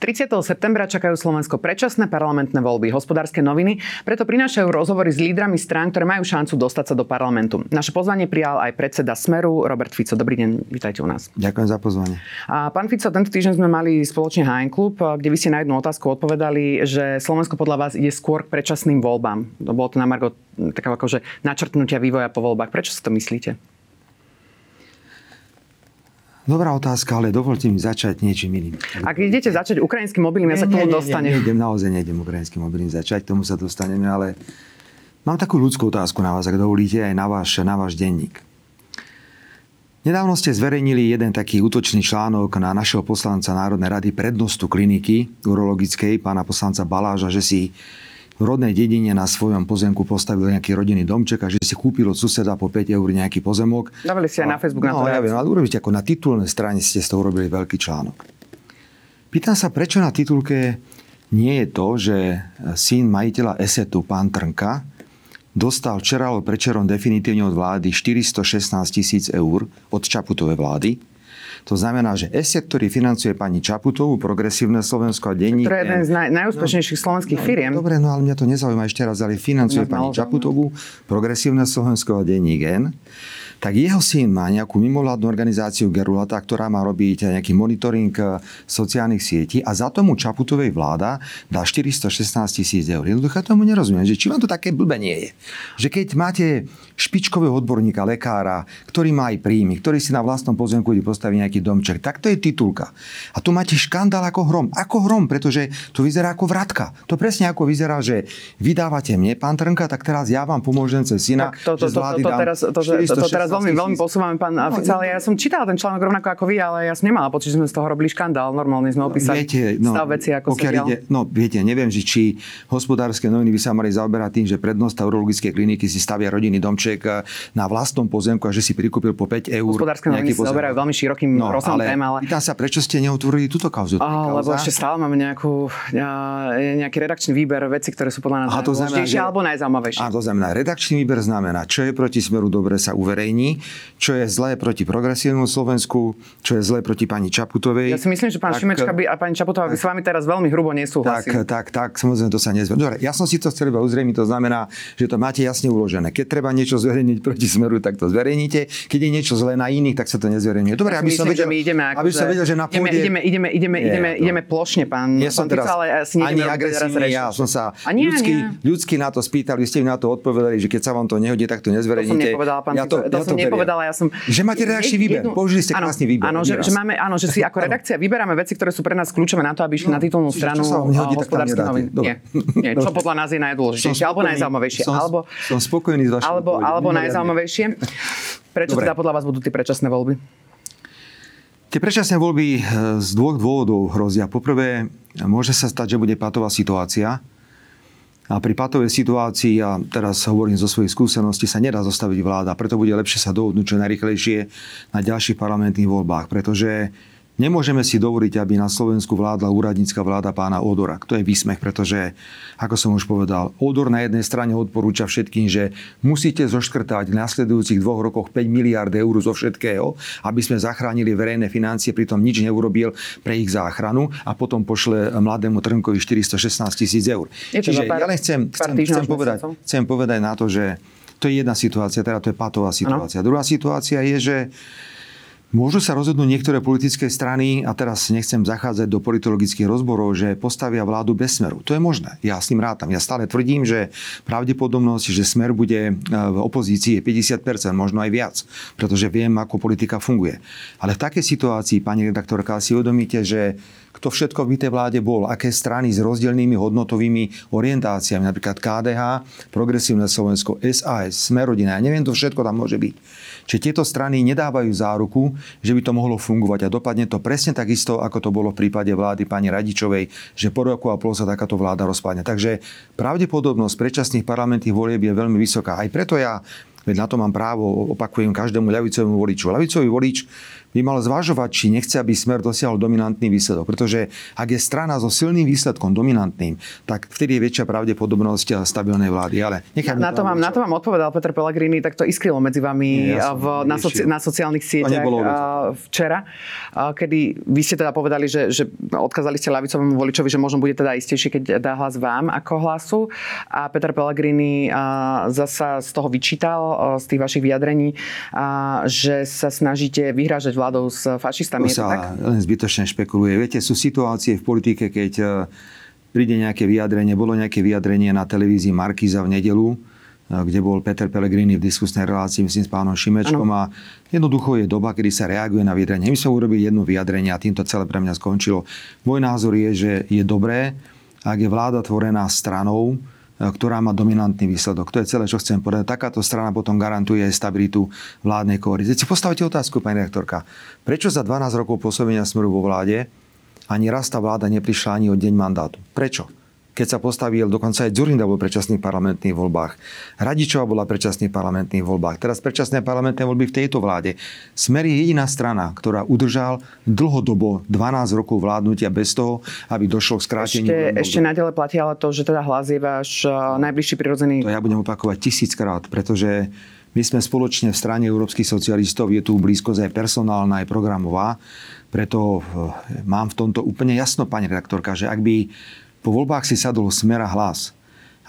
30. septembra čakajú Slovensko predčasné parlamentné voľby, hospodárske noviny, preto prinášajú rozhovory s lídrami strán, ktoré majú šancu dostať sa do parlamentu. Naše pozvanie prijal aj predseda Smeru Robert Fico. Dobrý deň, vítajte u nás. Ďakujem za pozvanie. A pán Fico, tento týždeň sme mali spoločne HN Klub, kde vy ste na jednu otázku odpovedali, že Slovensko podľa vás ide skôr k predčasným voľbám. Bolo to na Margo taká akože načrtnutia vývoja po voľbách. Prečo si to myslíte? Dobrá otázka, ale dovolte mi začať niečím iným. Ak idete začať ukrajinským mobilným, ja sa k tomu dostanem. Nejdem, naozaj nejdem ukrajinským mobilným začať, k tomu sa dostaneme, ale mám takú ľudskú otázku na vás, ak dovolíte, aj na váš, na váš denník. Nedávno ste zverejnili jeden taký útočný článok na našeho poslanca Národnej rady prednostu kliniky urologickej, pána poslanca Baláža, že si v rodnej dedine na svojom pozemku postavil nejaký rodinný domček a že si kúpil od suseda po 5 eur nejaký pozemok. Dávali ste aj na Facebook no, na to. ja viem, ale urobíte ako na titulnej strane ste z toho urobili veľký článok. Pýtam sa, prečo na titulke nie je to, že syn majiteľa Esetu, pán Trnka, dostal včera alebo prečerom definitívne od vlády 416 tisíc eur od Čaputovej vlády to znamená, že ESET, ktorý financuje pani Čaputovú, Progresívne Slovensko a denník... To je jeden z naj, najúspešnejších no, slovenských no, firiem. Dobre, no ale mňa to nezaujíma ešte raz, ale financuje no, pani Čaputovú, Progresívne Slovensko a denník N tak jeho syn má nejakú mimovládnu organizáciu Gerulata, ktorá má robiť nejaký monitoring eh, sociálnych sietí a za tomu Čaputovej vláda dá 416 tisíc eur. Jednoducho tomu nerozumiem, že či vám to také blbe nie je. Že keď máte špičkového odborníka, lekára, ktorý má aj príjmy, ktorý si na vlastnom pozemku ide postaviť nejaký domček, tak to je titulka. A tu máte škandál ako hrom. Ako hrom, pretože to vyzerá ako vratka. To presne ako vyzerá, že vydávate mne, pán Trnka, tak teraz ja vám pomôžem cez syna, tak to, to, to, to, to, teraz, to, to, to teraz veľmi, veľmi posúvame, pán no, Fica, ale ja som čítala ten článok rovnako ako vy, ale ja som nemala pocit, že sme z toho robili škandál. Normálne sme opísali viete, no, stav veci, ako sa ide, No, viete, neviem, že či hospodárske noviny by sa mali zaoberať tým, že prednosta urologické kliniky si stavia rodinný domček eh, na vlastnom pozemku a že si prikúpil po 5 eur. Hospodárske noviny sa zaoberajú veľmi širokým no, rozsahom tém, ale... Pýtam sa, prečo ste neotvorili túto kauzu? Oh, lebo ešte stále máme nejakú, nejaký redakčný výber veci, ktoré sú podľa nás najdôležitejšie alebo najzaujímavejšie. A to znamená, redakčný výber znamená, čo je proti smeru dobre sa uverejní, čo je zlé proti progresívnemu Slovensku, čo je zlé proti pani Čaputovej. Ja si myslím, že pán tak, Šimečka by, a pani Čaputová by s vami teraz veľmi hrubo nesúhlasili. Tak, tak, tak, samozrejme to sa nezve. Dobre, ja som si to chcel iba uzrejmiť, to znamená, že to máte jasne uložené. Keď treba niečo zverejniť proti smeru, tak to zverejníte. Keď je niečo zlé na iných, tak sa to nezverejňuje. Dobre, aby som vedel, že ideme, aby som vedel, že na pôde... Ideme, ideme, ideme, ideme, ideme, no. ideme plošne, pán, ja som teraz, ale asi ani agresívny, ja som sa ani, ľudsky, ani. ľudsky na to spýtal, vy ste mi na to odpovedali, že keď sa vám to nehodí, tak to nezverejníte. To som nepovedala, pán ja to, to, ja som nepovedala, ja som... Že máte redakčný výber, použili ste krásny výber. Áno, že, že, máme, áno, že si ako redakcia vyberáme veci, ktoré sú pre nás kľúčové na to, aby išli no, na titulnú stranu hospodárskych novín. Nie, nie, čo podľa nás je najdôležitejšie, alebo najzaujímavejšie. Alebo, som spokojný s vašim alebo, alebo najzaujímavejšie. Prečo teda podľa vás budú tie predčasné voľby? Tie predčasné voľby eh, z dvoch dôvodov hrozia. Poprvé, môže sa stať, že bude patová situácia. A pri patovej situácii, a teraz hovorím zo svojej skúsenosti, sa nedá zostaviť vláda. Preto bude lepšie sa dohodnúť čo najrychlejšie na ďalších parlamentných voľbách. Pretože Nemôžeme si dovoliť, aby na Slovensku vládla úradnícka vláda pána Odora. To je výsmech, pretože, ako som už povedal, Odor na jednej strane odporúča všetkým, že musíte zoškrtať v nasledujúcich dvoch rokoch 5 miliard eur zo všetkého, aby sme zachránili verejné financie, pritom nič neurobil pre ich záchranu a potom pošle mladému Trnkovi 416 tisíc eur. Je Čiže pár, ja len chcem, chcem, chcem, povedať, chcem povedať na to, že to je jedna situácia, teda to je patová situácia. Ano. Druhá situácia je, že Môžu sa rozhodnúť niektoré politické strany, a teraz nechcem zachádzať do politologických rozborov, že postavia vládu bez smeru. To je možné. Ja s tým rátam. Ja stále tvrdím, že pravdepodobnosť, že smer bude e, v opozícii je 50%, možno aj viac, pretože viem, ako politika funguje. Ale v takej situácii, pani redaktorka, si uvedomíte, že kto všetko v tej vláde bol, aké strany s rozdielnými hodnotovými orientáciami, napríklad KDH, Progresívne Slovensko, SAS, Smerodina, ja neviem, to všetko tam môže byť. Čiže tieto strany nedávajú záruku, že by to mohlo fungovať a dopadne to presne takisto, ako to bolo v prípade vlády pani Radičovej, že po roku a pol sa takáto vláda rozpadne. Takže pravdepodobnosť predčasných parlamentných volieb je veľmi vysoká. Aj preto ja Veď na to mám právo, opakujem každému ľavicovému voliču. Ľavicový volič by mal zvažovať, či nechce, aby smer dosiahol dominantný výsledok. Pretože ak je strana so silným výsledkom, dominantným, tak vtedy je väčšia pravdepodobnosť stabilnej vlády. Ale na, to vám, na to vám odpovedal Peter Pellegrini, tak to iskrylo medzi vami ja v, na, soci, na sociálnych sieťach včera, kedy vy ste teda povedali, že, že odkázali ste ľavicovému voličovi, že možno bude teda istejšie, keď dá hlas vám ako hlasu. A Peter Pellegrini zasa z toho vyčítal, z tých vašich vyjadrení, že sa snažíte vyhrážať vládou s fašistami. To sa len zbytočne špekuluje. Viete, sú situácie v politike, keď e, príde nejaké vyjadrenie, bolo nejaké vyjadrenie na televízii Markíza v nedelu, e, kde bol Peter Pellegrini v diskusnej relácii, myslím, s pánom Šimečkom ano. a jednoducho je doba, kedy sa reaguje na vyjadrenie. My sme urobili jedno vyjadrenie a týmto celé pre mňa skončilo. Môj názor je, že je dobré, ak je vláda tvorená stranou, ktorá má dominantný výsledok. To je celé, čo chcem povedať. Takáto strana potom garantuje aj stabilitu vládnej koalície. Si postavte otázku, pani rektorka. Prečo za 12 rokov pôsobenia smeru vo vláde ani raz tá vláda neprišla ani o deň mandátu? Prečo? Keď sa postavil, dokonca aj Zurinda bol predčasných parlamentných voľbách. Radičová bola predčasných parlamentných voľbách. Teraz predčasné parlamentné voľby v tejto vláde. Smer je jediná strana, ktorá udržal dlhodobo 12 rokov vládnutia bez toho, aby došlo k skráteniu. Ešte, ešte nadalej platí ale to, že teda hlas je váš najbližší prirodzený... To ja budem opakovať tisíckrát, pretože my sme spoločne v strane európskych socialistov, je tu blízkosť aj personálna, aj programová, preto eh, mám v tomto úplne jasno, pani redaktorka, že ak by po voľbách si sadol smera hlas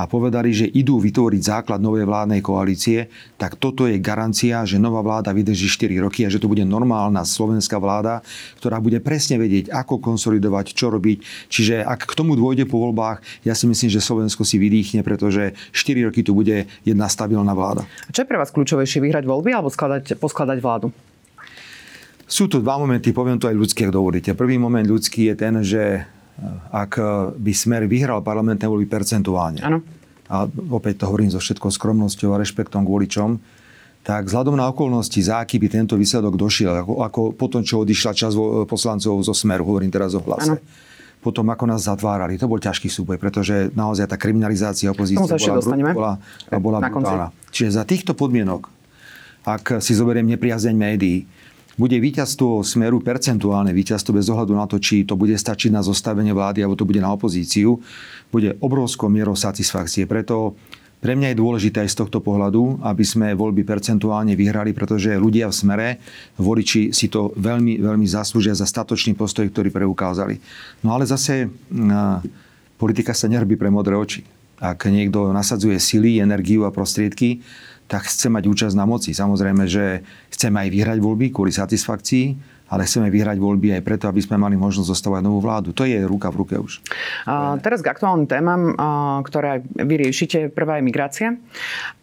a povedali, že idú vytvoriť základ novej vládnej koalície, tak toto je garancia, že nová vláda vydrží 4 roky a že to bude normálna slovenská vláda, ktorá bude presne vedieť, ako konsolidovať, čo robiť. Čiže ak k tomu dôjde po voľbách, ja si myslím, že Slovensko si vydýchne, pretože 4 roky tu bude jedna stabilná vláda. A čo je pre vás kľúčovejšie, vyhrať voľby alebo skladať, poskladať vládu? Sú tu dva momenty, poviem to aj ľudské, ak dovolíte. Prvý moment ľudský je ten, že ak by Smer vyhral parlamentné voľby percentuálne, ano. a opäť to hovorím so všetkou skromnosťou a rešpektom k voličom, tak vzhľadom na okolnosti, za aký by tento výsledok došiel, ako, ako potom, čo odišla časť poslancov zo Smeru, hovorím teraz o hlase. Ano potom ako nás zatvárali. To bol ťažký súboj, pretože naozaj tá kriminalizácia opozície bola, bola, bola brutálna. Čiže za týchto podmienok, ak si zoberiem nepriazeň médií, bude víťazstvo smeru percentuálne víťazstvo bez ohľadu na to, či to bude stačiť na zostavenie vlády alebo to bude na opozíciu, bude obrovskou mierou satisfakcie. Preto pre mňa je dôležité aj z tohto pohľadu, aby sme voľby percentuálne vyhrali, pretože ľudia v smere, voliči si to veľmi, veľmi zaslúžia za statočný postoj, ktorý preukázali. No ale zase politika sa nerobí pre modré oči. Ak niekto nasadzuje sily, energiu a prostriedky, tak chce mať účasť na moci. Samozrejme, že chceme aj vyhrať voľby kvôli satisfakcii, ale chceme vyhrať voľby aj preto, aby sme mali možnosť zostavať novú vládu. To je ruka v ruke už. A, teraz k aktuálnym témam, a, ktoré vy riešite. Prvá je migrácia.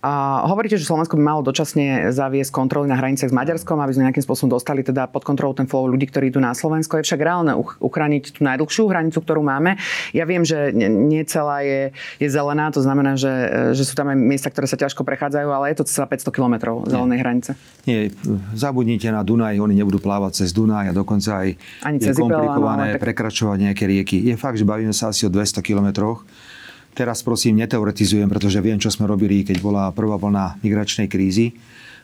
A, hovoríte, že Slovensko by malo dočasne zaviesť kontroly na hraniciach s Maďarskom, aby sme nejakým spôsobom dostali teda pod kontrolu ten flow ľudí, ktorí idú na Slovensko. Je však reálne uchrániť tú najdlhšiu hranicu, ktorú máme. Ja viem, že nie celá je, je zelená, to znamená, že, že sú tam aj miesta, ktoré sa ťažko prechádzajú, ale je to celá 500 kilometrov zelenej hranice. Nie, zabudnite na Dunaj, oni nebudú plávať cez Dunaj a dokonca aj Ani je komplikované tak... prekračovať nejaké rieky. Je fakt, že bavíme sa asi o 200 kilometroch. Teraz prosím neteoretizujem, pretože viem, čo sme robili, keď bola prvá vlna migračnej krízy.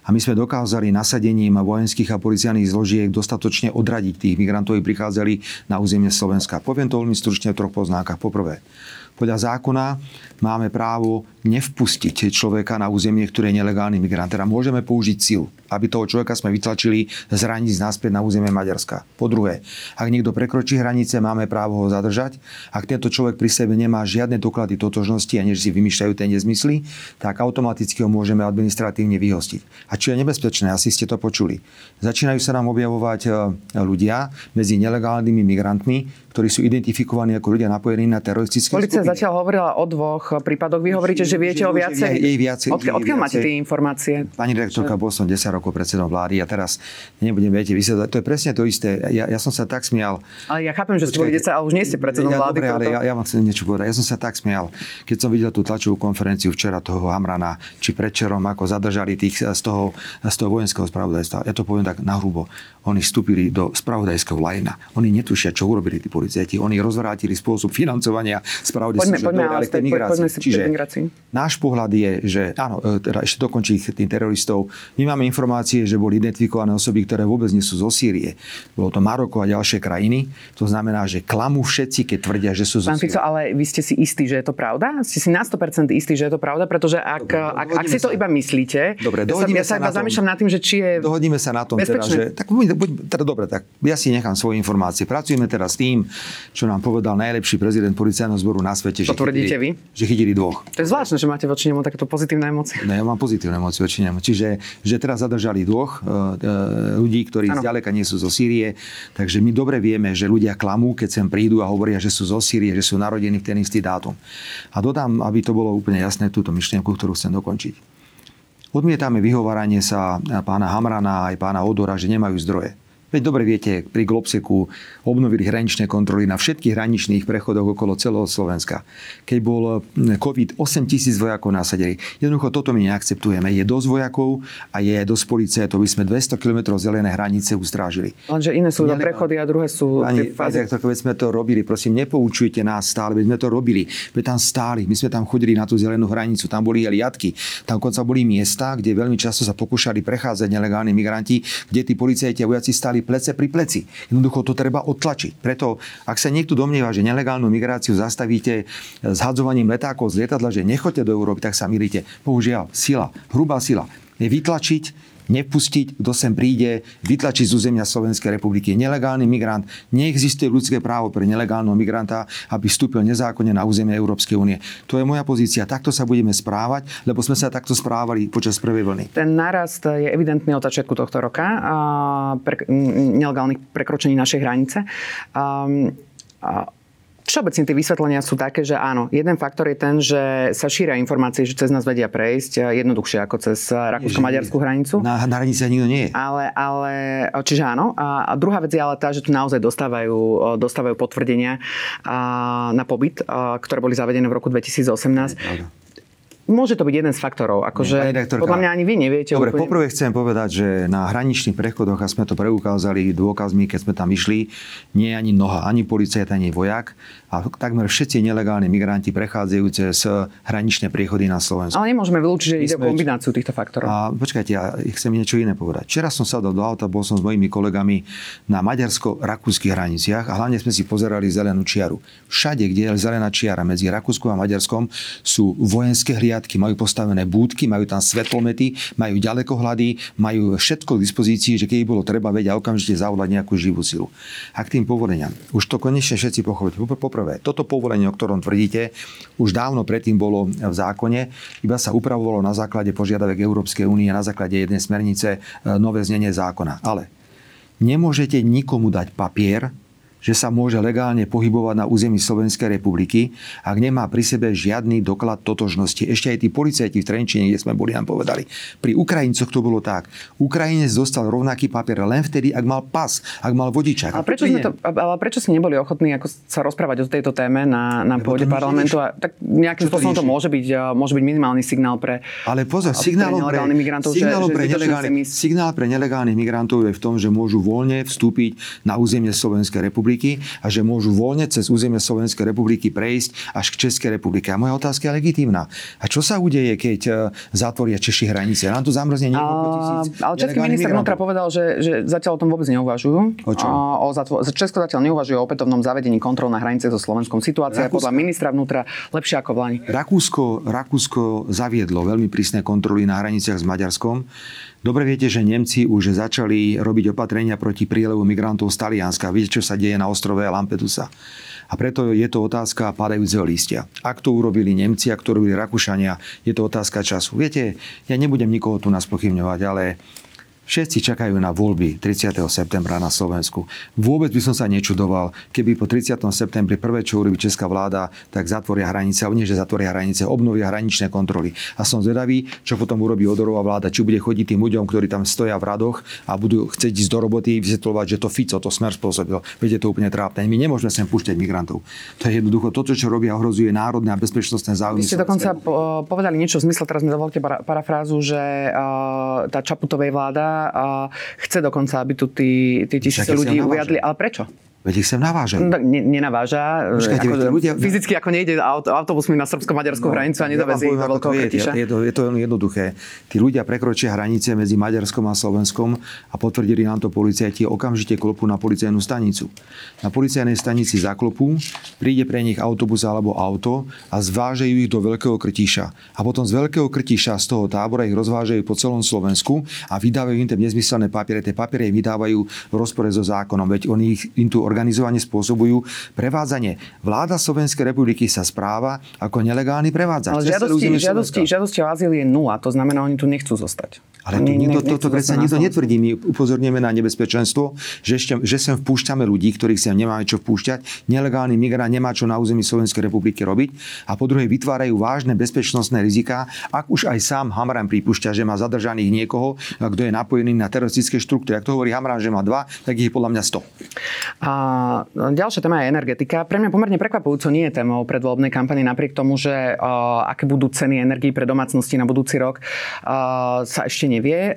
A my sme dokázali nasadením vojenských a policiálnych zložiek dostatočne odradiť tých migrantov, ktorí prichádzali na územie Slovenska. Poviem to veľmi stručne v troch poznákach. Poprvé, podľa zákona máme právo nevpustiť človeka na územie, ktoré je nelegálny migrant. Teda môžeme použiť silu, aby toho človeka sme vytlačili z hraníc naspäť na územie Maďarska. Po druhé, ak niekto prekročí hranice, máme právo ho zadržať. Ak tento človek pri sebe nemá žiadne doklady totožnosti a než si vymýšľajú tie nezmysly, tak automaticky ho môžeme administratívne vyhostiť. A čo je nebezpečné, asi ste to počuli. Začínajú sa nám objavovať e, ľudia medzi nelegálnymi migrantmi, ktorí sú identifikovaní ako ľudia napojení na teroristické Polícia zatiaľ hovorila o dvoch prípadoch. Vy hovoríte, že že viete o viacej. Jej viacej Odkiaľ, odkiaľ máte tie informácie? Pani rektorka, bol som 10 rokov predsedom vlády a teraz nebudem viete vysvetľovať. To je presne to isté. Ja, ja som sa tak smial. Ale ja chápem, že ste boli 10, ale už nie ste predsedom ja, vlády. Dobre, ale ja, ja vám chcem niečo povedať. Ja som sa tak smial, keď som videl tú tlačovú konferenciu včera toho Hamrana, či predčerom, ako zadržali tých z toho, z toho vojenského spravodajstva. Ja to poviem tak nahrubo. Oni vstúpili do spravodajského lajna. Oni netušia, čo urobili tí policajti. Oni rozvrátili spôsob financovania spravodlivosti. Poďme si Čiže náš pohľad je, že áno, e, teda ešte dokončí tým teroristov. My máme informácie, že boli identifikované osoby, ktoré vôbec nie sú zo Sýrie. Bolo to Maroko a ďalšie krajiny. To znamená, že klamú všetci, keď tvrdia, že sú zo Pán Fico, ale vy ste si istí, že je to pravda? Ste si na 100% istí, že je to pravda? Pretože ak, Dobre, ak, ak si to iba myslíte, Dobre, ja sa, ja sa, sa zamýšľam nad tým, že či je Dohodníme sa na tom, teda, že, tak buď, teda dobre, tak ja si nechám svoje informácie. Pracujeme teraz s tým, čo nám povedal najlepší prezident policajného zboru na svete. To že tvrdíte chytili, vy? Že chytili dvoch. To je zvláštne, že máte voči nemu takéto pozitívne emócie. No, ja mám pozitívne emócie voči nemu. Čiže že teraz zadržali dvoch uh, ľudí, ktorí ano. zďaleka nie sú zo Sýrie. Takže my dobre vieme, že ľudia klamú, keď sem prídu a hovoria, že sú zo Sýrie, že sú narodení v ten istý dátum. A dodám, aby to bolo úplne jasné, túto myšlienku, ktorú chcem dokončiť. Odmietame vyhováranie sa pána Hamrana aj pána Odora, že nemajú zdroje. Veď dobre viete, pri Globseku obnovili hraničné kontroly na všetkých hraničných prechodoch okolo celého Slovenska. Keď bol hm, COVID, 8 tisíc vojakov nasadili. Jednoducho toto my neakceptujeme. Je dosť vojakov a je dosť policie, to by sme 200 km zelené hranice ustrážili. Lenže iné sú Nele... prechody a druhé sú... Ani, fáze... Tak, veď sme to robili, prosím, nepoučujte nás stále, veď sme to robili. Veď tam stáli, my sme tam chodili na tú zelenú hranicu, tam boli hliadky, tam konca boli miesta, kde veľmi často sa pokúšali prechádzať nelegálni migranti, kde tí policajti a vojaci stáli plece pri pleci. Jednoducho to treba odtlačiť. Preto, ak sa niekto domnieva, že nelegálnu migráciu zastavíte s hadzovaním letákov z lietadla, že nechoďte do Európy, tak sa milíte. Bohužiaľ, sila, hrubá sila je vytlačiť nepustiť, kto sem príde, vytlačiť z územia Slovenskej republiky. Nelegálny migrant, neexistuje ľudské právo pre nelegálneho migranta, aby vstúpil nezákonne na územie Európskej únie. To je moja pozícia. Takto sa budeme správať, lebo sme sa takto správali počas prvej vlny. Ten nárast je evidentný od začiatku tohto roka pre, nelegálnych prekročení našej hranice. A, a Všeobecne tie vysvetlenia sú také, že áno, jeden faktor je ten, že sa šíria informácie, že cez nás vedia prejsť jednoduchšie ako cez rakúsko-maďarskú hranicu. Na, na hranici nikto nie je. Ale, ale, čiže áno. A, a druhá vec je ale tá, že tu naozaj dostávajú, dostávajú potvrdenia na pobyt, ktoré boli zavedené v roku 2018. Môže to byť jeden z faktorov. Akože, podľa mňa ani vy neviete. Dobre, úplne... poprvé chcem povedať, že na hraničných prechodoch, a sme to preukázali dôkazmi, keď sme tam išli, nie je ani noha, ani policajt, ani vojak. A takmer všetci nelegálni migranti prechádzajúce z hraničné priechody na Slovensku. Ale nemôžeme vylúčiť, že ide o kombináciu týchto faktorov. A počkajte, ja chcem niečo iné povedať. Včera som sa do auta, bol som s mojimi kolegami na maďarsko-rakúskych hraniciach a hlavne sme si pozerali zelenú čiaru. Všade, kde je zelená čiara medzi Rakúskom a Maďarskom, sú vojenské hliadky majú postavené búdky, majú tam svetlomety, majú ďalekohľady, majú všetko k dispozícii, že keď bolo treba vedia okamžite zavolať nejakú živú silu. A k tým povoleniam. Už to konečne všetci pochopíte. Poprvé, toto povolenie, o ktorom tvrdíte, už dávno predtým bolo v zákone, iba sa upravovalo na základe požiadavek Európskej únie, na základe jednej smernice e, nové znenie zákona. Ale nemôžete nikomu dať papier, že sa môže legálne pohybovať na území Slovenskej republiky, ak nemá pri sebe žiadny doklad totožnosti. Ešte aj tí policajti v Trenčine, kde sme boli, nám povedali. Pri Ukrajincoch to bolo tak. Ukrajinec dostal rovnaký papier len vtedy, ak mal pas, ak mal vodičák. Ale prečo, sme to, ale prečo ste neboli ochotní ako sa rozprávať o tejto téme na, na pôde parlamentu? A, tak nejakým spôsobom to, to môže byť, môže byť minimálny signál pre Ale pozor, signálom pre, migrantov, signálom že, pre, že signál pre nelegálnych migrantov je v tom, že môžu voľne vstúpiť na územie Slovenskej republiky republiky a že môžu voľne cez územie Slovenskej republiky prejsť až k Českej republike. A moja otázka je legitímna. A čo sa udeje, keď e, zatvoria Češi hranice? Nám tu zamrzne niekoľko tisíc. Ale český minister vnútra povedal, že, že zatiaľ o tom vôbec neuvažujú. O čo? O zatvo- Česko zatiaľ neuvažuje o opätovnom zavedení kontrol na hranice so Slovenskom. Situácia Rakúsko... podľa ministra vnútra lepšia ako v. Rakúsko, Rakúsko zaviedlo veľmi prísne kontroly na hraniciach s Maďarskom. Dobre viete, že Nemci už začali robiť opatrenia proti prílevu migrantov z Talianska. Viete, čo sa deje na ostrove Lampedusa. A preto je to otázka padajúceho listia. Ak to urobili Nemci, ak to urobili Rakúšania, je to otázka času. Viete, ja nebudem nikoho tu nás pochybňovať, ale Všetci čakajú na voľby 30. septembra na Slovensku. Vôbec by som sa nečudoval, keby po 30. septembri prvé, čo urobí česká vláda, tak zatvoria hranice, alebo nie, že zatvoria hranice, obnovia hraničné kontroly. A som zvedavý, čo potom urobí odorová vláda, či bude chodiť tým ľuďom, ktorí tam stoja v radoch a budú chcieť ísť do roboty vysvetľovať, že to Fico, to smer spôsobil. Viete, to úplne trápne. My nemôžeme sem púšťať migrantov. To je jednoducho toto, čo robia, ohrozuje národné a bezpečnostné záujmy. Vy ste dokonca povedali niečo v zmysle, teraz mi dovolte parafrázu, že tá Čaputovej vláda chce dokonca, aby tu tí, tí tisíce ľudí ujadli. Ale prečo? Veď ich sem navážajú. No, ne, nenaváža. Počkajte, ako, ľudia, fyzicky ako nejde aut, autobusmi na srbsko-maďarskú no, hranicu a nedovezí ja do veľkého je, je, to, je to jednoduché. Tí ľudia prekročia hranice medzi Maďarskom a Slovenskom a potvrdili nám to policajti, okamžite klopú na policajnú stanicu. Na policajnej stanici zaklopú, príde pre nich autobus alebo auto a zvážajú ich do Veľkého Krtiša. A potom z Veľkého Krtiša z toho tábora ich rozvážajú po celom Slovensku a vydávajú im tie nezmyselné papiere. Tie papiere im vydávajú v rozpore so zákonom, veď oni ich, im tu organizovane spôsobujú prevádzanie. Vláda Slovenskej republiky sa správa ako nelegálny prevádzač. Ale žiadosti, žiadosti, žiadosti o azyl je nula, to znamená, oni tu nechcú zostať. Ale tu nikto, toto predsa nikto netvrdí. My upozorňujeme na nebezpečenstvo, že, ešte, že sem vpúšťame ľudí, ktorých sem nemáme čo vpúšťať. Nelegálny migrant nemá čo na území Slovenskej republiky robiť. A po druhej vytvárajú vážne bezpečnostné riziká, ak už aj sám Hamran pripúšťa, že má zadržaných niekoho, kto je napojený na teroristické štruktúry. Ak to hovorí Hamran, že má dva, tak ich je podľa mňa 100. A ďalšia téma je energetika. Pre mňa pomerne prekvapujúco nie je témou predvolebnej kampane, napriek tomu, že uh, aké budú ceny energii pre domácnosti na budúci rok, uh, sa ešte nevie.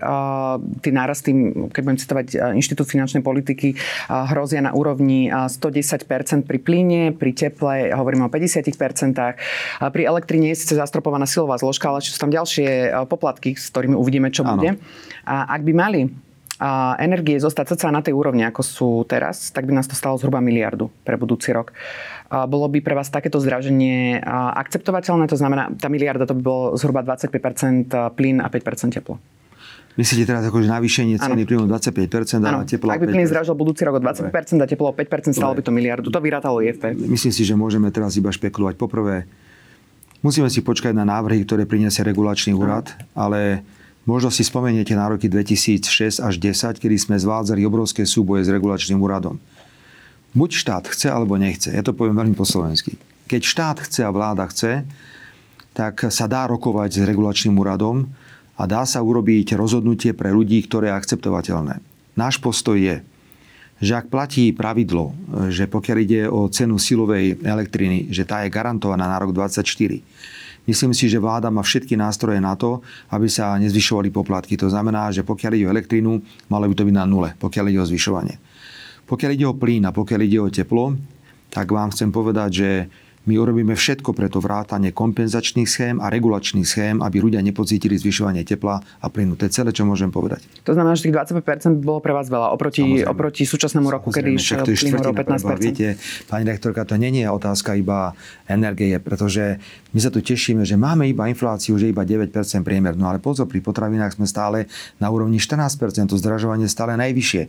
Tí nárasty, keď budem citovať Inštitút finančnej politiky, hrozia na úrovni 110% pri plyne, pri teple hovoríme o 50% Pri elektrine je síce zastropovaná silová zložka, ale sú tam ďalšie poplatky, s ktorými uvidíme, čo ano. bude. A ak by mali a energie zostať cca na tej úrovni, ako sú teraz, tak by nás to stalo zhruba miliardu pre budúci rok. A bolo by pre vás takéto zdraženie akceptovateľné? To znamená, tá miliarda to by bolo zhruba 25% plyn a 5% teplo. Myslíte teraz akože navýšenie ceny plynu 25% a teplo Ak by plyn zdražil budúci rok o 20% a teplo o 5%, stalo by to miliardu. To vyrátalo IFP. Myslím si, že môžeme teraz iba špekulovať. Poprvé, musíme si počkať na návrhy, ktoré priniesie regulačný úrad, ale možno si spomeniete na roky 2006 až 10, kedy sme zvádzali obrovské súboje s regulačným úradom. Buď štát chce alebo nechce. Ja to poviem veľmi po slovensky. Keď štát chce a vláda chce, tak sa dá rokovať s regulačným úradom, a dá sa urobiť rozhodnutie pre ľudí, ktoré je akceptovateľné. Náš postoj je, že ak platí pravidlo, že pokiaľ ide o cenu silovej elektriny, že tá je garantovaná na rok 2024, myslím si, že vláda má všetky nástroje na to, aby sa nezvyšovali poplatky. To znamená, že pokiaľ ide o elektrínu, malo by to byť na nule, pokiaľ ide o zvyšovanie. Pokiaľ ide o plyn a pokiaľ ide o teplo, tak vám chcem povedať, že my urobíme všetko pre to vrátanie kompenzačných schém a regulačných schém, aby ľudia nepocítili zvyšovanie tepla a plynu. To je celé, čo môžem povedať. To znamená, že tých 25% bolo pre vás veľa oproti, oproti súčasnému roku, kedy však to je plyn 15%. Viete, pani rektorka, to nie je otázka iba energie, pretože my sa tu tešíme, že máme iba infláciu, že iba 9% priemer. No ale pozor, pri potravinách sme stále na úrovni 14%, to zdražovanie stále najvyššie.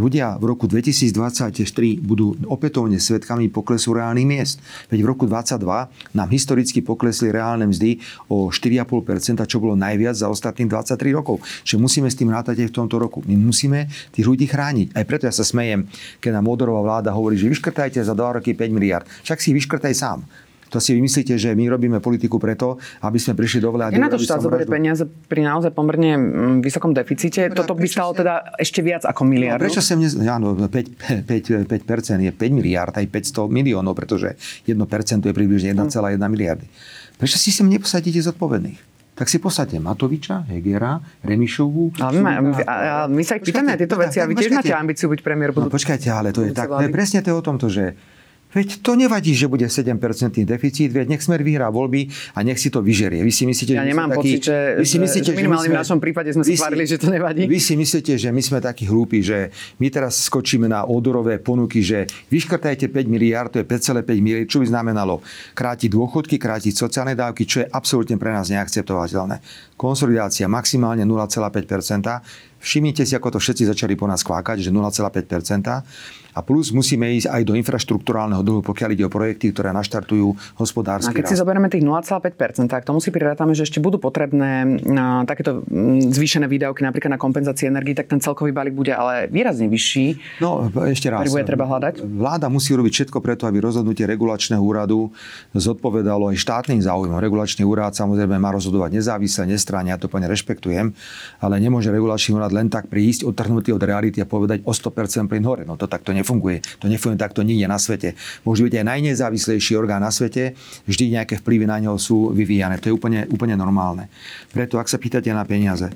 Ľudia v roku 2023 budú opätovne svetkami poklesu reálnych miest. Veď v roku roku 2022 nám historicky poklesli reálne mzdy o 4,5%, čo bolo najviac za ostatných 23 rokov. Čiže musíme s tým rátať aj v tomto roku. My musíme tých ľudí chrániť. Aj preto ja sa smejem, keď nám Modorová vláda hovorí, že vyškrtajte za 2 roky 5 miliard. Však si vyškrtaj sám. To si vymyslíte, že my robíme politiku preto, aby sme prišli do vlády. Je na to štát zoberie peniaze pri naozaj pomerne mm, vysokom deficite. Toto by stalo teda ešte viac ako miliard. No, prečo sem ne... Áno, 5, 5, 5% je 5 miliard, aj 500 miliónov, pretože 1% je približne 1,1 miliardy. Prečo si sem neposadíte zodpovedných? tak si posadte Matoviča, Hegera, Remišovú. A my, my, a my sa ich pýtame tieto veci a vy tiež máte ambíciu byť premiér. No, počkajte, ale to je tak, to je presne to o tomto, že Veď to nevadí, že bude 7% deficit, veď nech Smer vyhrá voľby a nech si to vyžerie. Vy si myslíte, ja že nemám taký, pocit, že, vy si myslíte, že minimálne v našom prípade sme schválili, že to nevadí. Vy si myslíte, že my sme takí hlúpi, že my teraz skočíme na odorové ponuky, že vyškrtajte 5 miliard, to je 5,5 miliard, čo by znamenalo krátiť dôchodky, krátiť sociálne dávky, čo je absolútne pre nás neakceptovateľné. Konsolidácia maximálne 0,5%. Všimnite si, ako to všetci začali po nás kvákať, že 0,5%. A plus musíme ísť aj do infraštruktúrálneho dlhu, pokiaľ ide o projekty, ktoré naštartujú hospodársky A keď rast. si zoberieme tých 0,5%, tak to musí prirátame, že ešte budú potrebné uh, takéto zvýšené výdavky napríklad na kompenzácie energii, tak ten celkový balík bude ale výrazne vyšší. No, ešte raz. bude treba hľadať? Vláda musí robiť všetko preto, aby rozhodnutie regulačného úradu zodpovedalo aj štátnym záujmom. Regulačný úrad samozrejme má rozhodovať nezávisle, nestranne, ja to plne rešpektujem, ale nemôže regulačný úrad len tak prísť, odtrhnutý od reality a povedať o 100% plyn hore. No to takto nefunguje. To nefunguje takto nikde na svete. Môže byť aj najnezávislejší orgán na svete, vždy nejaké vplyvy na neho sú vyvíjane. To je úplne, úplne normálne. Preto, ak sa pýtate na peniaze,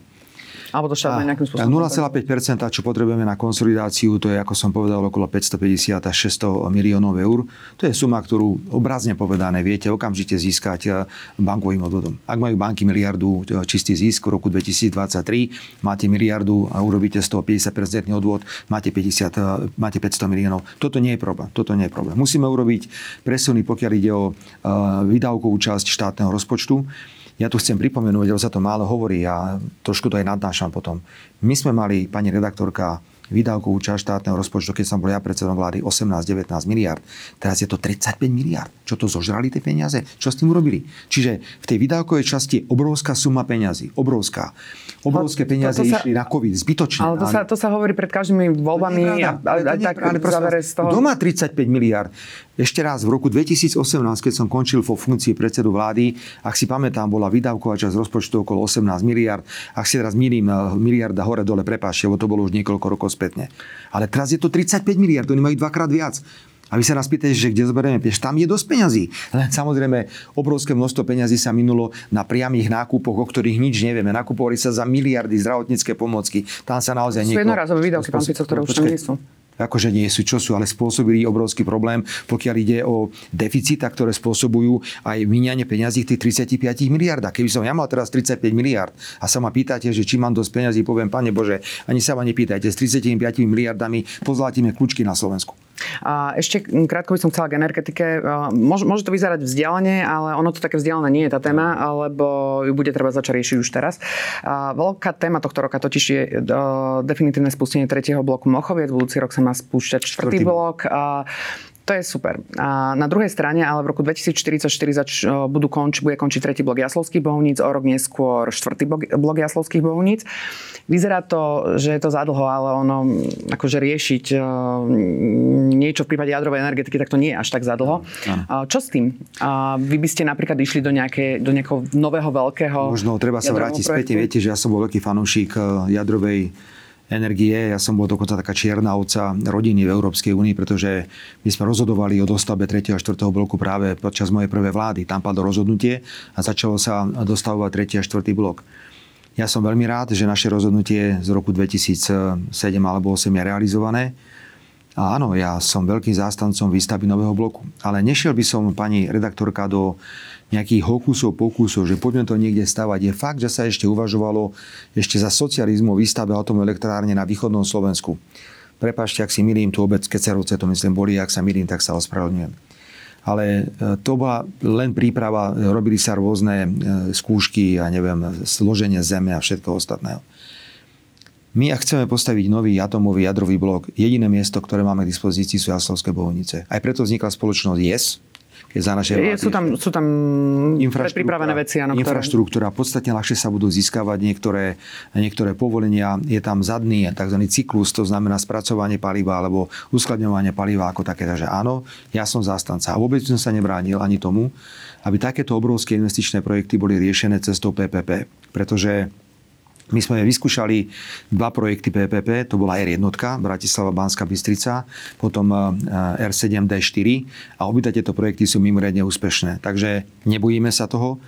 Alebo to štát nejakým spôsobom. 0,5%, čo potrebujeme na konsolidáciu, to je, ako som povedal, okolo 550 až 600 miliónov eur. To je suma, ktorú obrazne povedané viete okamžite získať eh, bankovým odvodom. Ak majú banky miliardu eh, čistý zisk v roku 2023, máte miliardu a urobíte z toho 50% odvod, máte, 50, eh, máte 500 miliónov. Toto nie je problém. Toto nie je problém. Musíme urobiť presuny, pokiaľ ide o výdavkovú časť štátneho rozpočtu. Ja tu chcem pripomenúť, lebo sa to málo hovorí a trošku to aj nadnášam potom. My sme mali, pani redaktorka, výdavkovú časť štátneho rozpočtu, keď som bol ja predsedom vlády, 18-19 miliard. Teraz je to 35 miliard. Čo to zožrali tie peniaze? Čo s tým urobili? Čiže v tej výdavkovej časti je obrovská suma peňazí. Obrovská. Obrovské peniaze to, to sa, išli na COVID. Zbytočne. Ale to sa, to sa hovorí pred každými voľbami. A, a, a, tak, ale. Kto má 35 miliard? Ešte raz, v roku 2018, keď som končil vo funkcii predsedu vlády, ak si pamätám, bola výdavková časť rozpočtu okolo 18 miliard. Ak si teraz milím eh, miliarda hore-dole, prepáčte, lebo to bolo už niekoľko rokov spätne. Ale teraz je to 35 miliard, oni majú dvakrát viac. A vy sa nás pýtate, že kde zoberieme peš, tam je dosť peňazí. Len samozrejme, obrovské množstvo peňazí sa minulo na priamých nákupoch, o ktorých nič nevieme. Nakupovali sa za miliardy zdravotnícke pomocky. Tam sa naozaj. Sú jednorazové výdavky, pán Pico, ktoré už tam nie sú akože nie sú, čo sú, ale spôsobili obrovský problém, pokiaľ ide o deficita, ktoré spôsobujú aj vyňanie peňazí tých 35 miliardách. Keby som ja mal teraz 35 miliard a sa ma pýtate, že či mám dosť peňazí, poviem, pane Bože, ani sa ma nepýtajte, s 35 miliardami pozlatíme kľúčky na Slovensku. A ešte krátko by som chcela k energetike. Môže, môže to vyzerať vzdialene, ale ono to také vzdialené nie je tá téma, lebo ju bude treba začať riešiť už teraz. A veľká téma tohto roka totiž je definitívne spustenie tretieho bloku Mochoviec. Budúci rok sa má spúšťať štvrtý blok. A to je super. A na druhej strane, ale v roku 2044 zač, budú konč, bude končiť tretí blok Jaslovských bohníc, o rok neskôr štvrtý blok, blok Jaslovských bohníc. Vyzerá to, že je to zadlho, ale ono, akože riešiť niečo v prípade jadrovej energetiky, tak to nie je až tak zadlho. Ano. Čo s tým? Vy by ste napríklad išli do, nejaké, do nejakého nového veľkého Možno treba sa vrátiť späť. Viete, že ja som bol veľký fanúšik e, jadrovej energie. Ja som bol dokonca taká čierna ovca rodiny v Európskej únii, pretože my sme rozhodovali o dostavbe 3. a 4. bloku práve počas mojej prvej vlády. Tam padlo rozhodnutie a začalo sa dostavovať 3. a 4. blok. Ja som veľmi rád, že naše rozhodnutie z roku 2007 alebo 2008 je realizované. A áno, ja som veľkým zástancom výstavby nového bloku. Ale nešiel by som, pani redaktorka, do nejakých hokusov, pokusov, že poďme to niekde stavať. Je fakt, že sa ešte uvažovalo ešte za socializmu výstave atomovej elektrárne na východnom Slovensku. Prepašte, ak si milím tú obec Kecerovce, to myslím boli, ak sa milím, tak sa ospravedlňujem. Ale e, to bola len príprava, robili sa rôzne e, skúšky, a neviem, složenie zeme a všetko ostatného. My, ak chceme postaviť nový atomový jadrový blok, jediné miesto, ktoré máme k dispozícii sú Jaslovské bohunice. Aj preto vznikla spoločnosť JES, je za naše vlády. Sú tam, sú tam pripravené veci, áno, Infraštruktúra. Ktoré... Podstatne ľahšie sa budú získavať niektoré, niektoré povolenia. Je tam zadný tzv. cyklus, to znamená spracovanie paliva alebo uskladňovanie paliva ako také. Takže áno, ja som zástanca. A vôbec som sa nebránil ani tomu, aby takéto obrovské investičné projekty boli riešené cestou PPP. Pretože my sme vyskúšali dva projekty PPP, to bola R1, Bratislava Banská Bystrica, potom eh, R7D4 a obidva tieto projekty sú mimoriadne úspešné. Takže nebojíme sa toho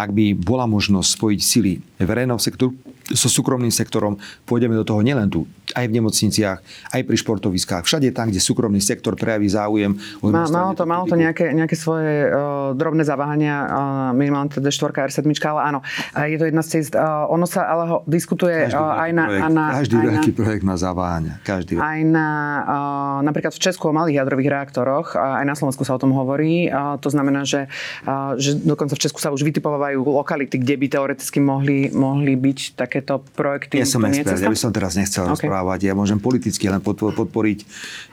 ak by bola možnosť spojiť sily verejného sektoru so súkromným sektorom, pôjdeme do toho nielen tu, aj v nemocniciach, aj pri športoviskách, všade tam, kde súkromný sektor prejaví záujem. Má, malo to, malo to nejaké, nejaké svoje uh, drobné zaváhania, uh, minimálne teda 4 R7, ale áno, uh, je to jedna z ciest. Uh, ono sa ale ho diskutuje uh, aj na... Projekt, na každý aj veľký na, projekt má zaváhania. Každý aj na, uh, napríklad v Česku o malých jadrových reaktoroch, uh, aj na Slovensku sa o tom hovorí. Uh, to znamená, že, uh, že dokonca v Česku sa už vytipovávajú lokality, kde by teoreticky mohli, mohli byť takéto projekty. Ja som expert, ja by som teraz nechcel okay. rozprávať. Ja môžem politicky len podporiť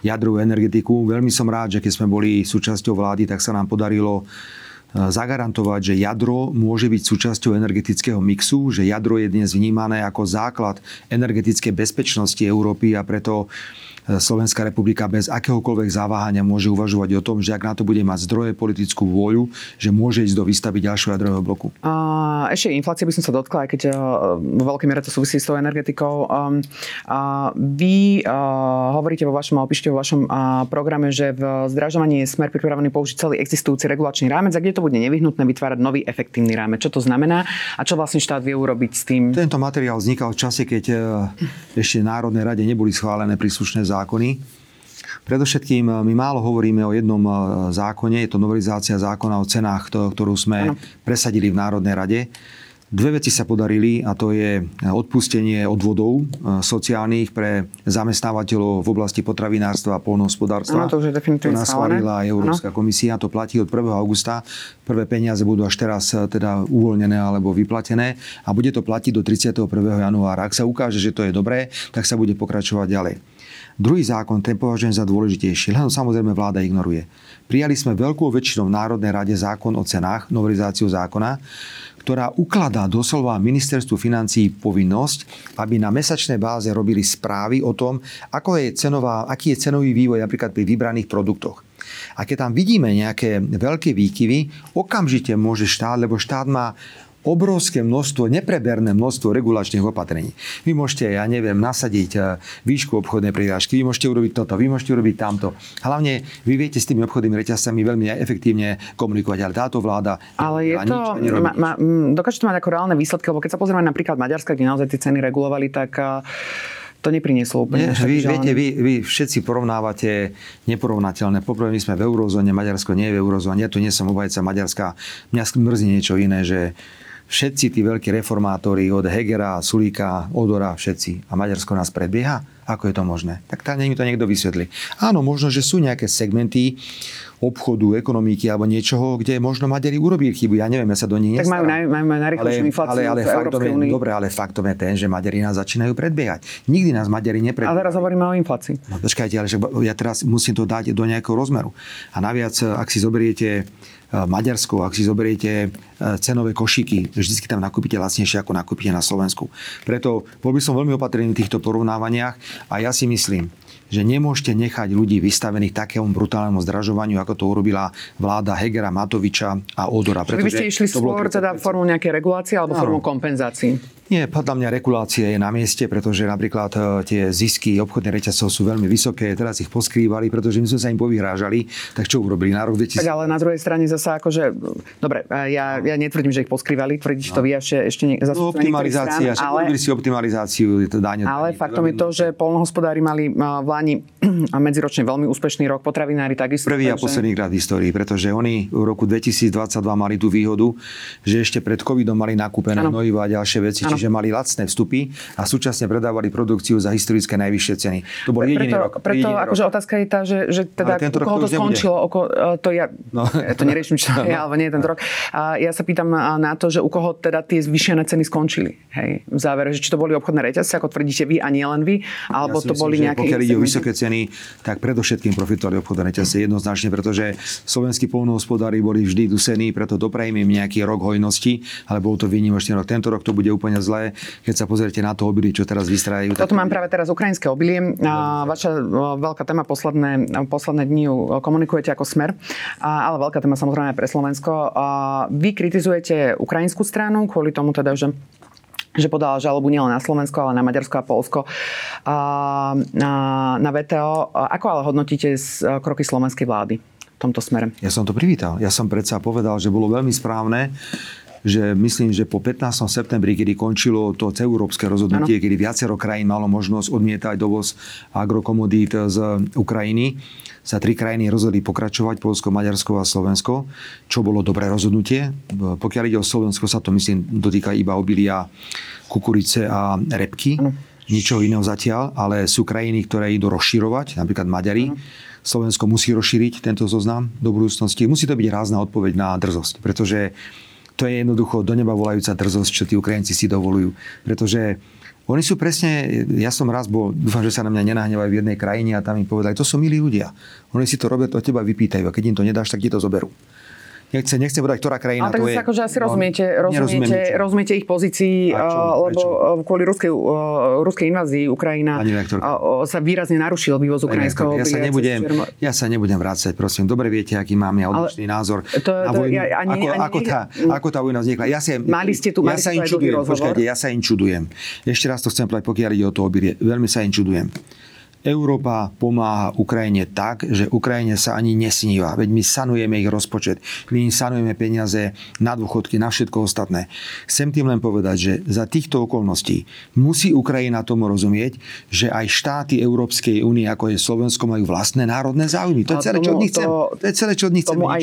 jadrovú energetiku. Veľmi som rád, že keď sme boli súčasťou vlády, tak sa nám podarilo e, zagarantovať, že jadro môže byť súčasťou energetického mixu, že jadro je dnes vnímané ako základ energetickej bezpečnosti Európy a preto Slovenská republika bez akéhokoľvek zaváhania môže uvažovať o tom, že ak na to bude mať zdroje, politickú vôľu, že môže ísť do výstavy ďalšieho jadrového bloku. A ešte inflácie by som sa dotkla, aj keď vo veľkej miere to súvisí s tou energetikou. Um, a vy hovoríte vo vašom, a opíšte vo vašom programe, že v zdražovaní je smer pripravený použiť celý existujúci regulačný rámec. A kde to bude nevyhnutné vytvárať nový efektívny rámec. Čo to znamená a čo vlastne štát vie urobiť s tým? Tento materiál vznikal v čase, keď e, ešte Národnej rade neboli schválené príslušné zákony. Predovšetkým e, my málo hovoríme o jednom e, zákone, je to novelizácia zákona o cenách, ktorú sme ano. presadili v Národnej rade. Dve veci sa podarili a to je odpustenie odvodov sociálnych pre zamestnávateľov v oblasti potravinárstva a polnohospodárstva. Áno, to už je definitívne nás schválila Európska ano. komisia. To platí od 1. augusta. Prvé peniaze budú až teraz teda uvoľnené alebo vyplatené a bude to platiť do 31. januára. Ak sa ukáže, že to je dobré, tak sa bude pokračovať ďalej. Druhý zákon, ten považujem za dôležitejší, len samozrejme vláda ignoruje. Prijali sme veľkou väčšinou v Národnej rade zákon o cenách, novelizáciu zákona, ktorá ukladá doslova ministerstvu financí povinnosť, aby na mesačnej báze robili správy o tom, ako je cenová, aký je cenový vývoj napríklad pri vybraných produktoch. A keď tam vidíme nejaké veľké výkyvy, okamžite môže štát, lebo štát má obrovské množstvo, nepreberné množstvo regulačných opatrení. Vy môžete, ja neviem, nasadiť e, výšku obchodnej prírážky, vy môžete urobiť toto, vy môžete urobiť tamto. Hlavne vy viete s tými obchodnými reťazcami veľmi efektívne komunikovať, ale táto vláda ale je to, ma, ma, dokáže to mať ako reálne výsledky, lebo keď sa pozrieme napríklad Maďarska, kde naozaj tie ceny regulovali, tak to neprinieslo úplne. Nie, vy, viete, vy, vy všetci porovnávate neporovnateľné. Poprvé, my sme v eurozóne, Maďarsko nie je v eurozóne. Ja tu nie som obhajca Maďarska. Mňa mrzí niečo iné, že všetci tí veľkí reformátori od Hegera, Sulíka, Odora, všetci. A Maďarsko nás predbieha? Ako je to možné? Tak tá mi to niekto vysvetli. Áno, možno, že sú nejaké segmenty obchodu, ekonomiky alebo niečoho, kde možno Maďari urobili chybu. Ja neviem, ja sa do nich Tak majú, naj, majú najrychlejšiu infláciu ale, ale v faktom je, Dobre, ale faktom je ten, že Maďari nás začínajú predbiehať. Nikdy nás Maďari nepredbiehajú. Ale teraz hovoríme o inflácii. No počkajte, ale ja teraz musím to dať do nejakého rozmeru. A naviac, ak si zoberiete Maďarsko, ak si zoberiete eh, cenové košíky, vždy tam nakúpite lacnejšie, ako nakúpite na Slovensku. Preto bol by som veľmi opatrný v týchto porovnávaniach a ja si myslím, že nemôžete nechať ľudí vystavených takému brutálnemu zdražovaniu, ako to urobila vláda Hegera, Matoviča a Odora. Pretože Vy ste išli skôr teda formou nejakej regulácie alebo formou kompenzácií? Nie, podľa mňa regulácia je na mieste, pretože napríklad e, tie zisky obchodných reťazcov sú veľmi vysoké, teraz ich poskrývali, pretože my sme sa im povyhrážali, tak čo urobili na rok 2000? Tak ale na druhej strane zase akože, dobre, e, ja, ja netvrdím, že ich poskrývali, tvrdíš no. to vy ešte, ešte ne, zase no, optimalizácia, strán, ale, si optimalizáciu dáň. Ale faktom je to, že polnohospodári mali v Lani a medziročne veľmi úspešný rok, potravinári takisto. Prvý a posledný krát v histórii, pretože oni v roku 2022 mali tú výhodu, že ešte pred covidom mali nakúpené hnojiva a ďalšie veci, ano čiže mali lacné vstupy a súčasne predávali produkciu za historické najvyššie ceny. To bol jediný preto, rok. Preto jediný akože rok. otázka je tá, že, že teda u koho to skončilo, oko, e, to ja, no. ja to neriešim, čo je, alebo nie tento rok. A ja sa pýtam na to, že u koho teda tie zvyšené ceny skončili. Hej, v závere, že či to boli obchodné reťazce, ako tvrdíte vy a nie len vy, alebo ja to myslím, boli nejaké... Pokiaľ ide o vysoké ceny, tak predovšetkým profitovali obchodné reťazce jednoznačne, pretože slovenskí polnohospodári boli vždy dusení, preto doprajme im nejaký rok hojnosti, ale bol to výnimočný rok. Tento rok to bude úplne zlé keď sa pozriete na to obilie, čo teraz vystrajajú. Toto tak... mám práve teraz ukrajinské obilie. Vaša veľká téma posledné, posledné dni komunikujete ako smer, ale veľká téma samozrejme pre Slovensko. Vy kritizujete ukrajinskú stranu kvôli tomu teda, že že podala žalobu nielen na Slovensko, ale na Maďarsko a Polsko a, na VTO. Ako ale hodnotíte z kroky slovenskej vlády? v tomto smere. Ja som to privítal. Ja som predsa povedal, že bolo veľmi správne, že myslím, že po 15. septembri, kedy končilo to európske rozhodnutie, ano. kedy viacero krajín malo možnosť odmietať dovoz agrokomodít z Ukrajiny, sa tri krajiny rozhodli pokračovať, Polsko, Maďarsko a Slovensko, čo bolo dobré rozhodnutie. Pokiaľ ide o Slovensko, sa to myslím dotýka iba obilia, kukurice a repky. Ano. Ničoho iného zatiaľ, ale sú krajiny, ktoré idú rozširovať, napríklad Maďari. Slovensko musí rozšíriť tento zoznam do budúcnosti. Musí to byť rázna odpoveď na drzosť, pretože to je jednoducho do neba volajúca drzosť, čo tí Ukrajinci si dovolujú. Pretože oni sú presne, ja som raz bol, dúfam, že sa na mňa nenahnevajú v jednej krajine a tam im povedali, to sú milí ľudia. Oni si to robia, to teba vypýtajú a keď im to nedáš, tak ti to zoberú nechcem, nechcem povedať, ktorá krajina Ale to je. akože asi no, rozumiete, rozumiete, rozumiete ich pozícii, lebo prečo? kvôli ruskej, uh, ruskej invázii Ukrajina uh, sa výrazne narušil vývoz ukrajinského ja sa, nebudem, ja sa nebudem vrácať, prosím. Dobre viete, aký mám ja odlišný názor to, na vojnu. Ja, ani, ako, ani, ako, tá, ako tá vojna vznikla. Ja, sa, mali ste tu, ja sa im čudujem, počkajte, ja sa im čudujem. Ešte raz to chcem povedať, pokiaľ ide o to obilie. Veľmi sa im čudujem Európa pomáha Ukrajine tak, že Ukrajine sa ani nesníva. Veď my sanujeme ich rozpočet, my im sanujeme peniaze na dôchodky, na všetko ostatné. Chcem tým len povedať, že za týchto okolností musí Ukrajina tomu rozumieť, že aj štáty Európskej únie, ako je Slovensko, majú vlastné národné záujmy. To je celé, čo od nich chcem. To, je celé, čo od nich chcem. Tomu, aj,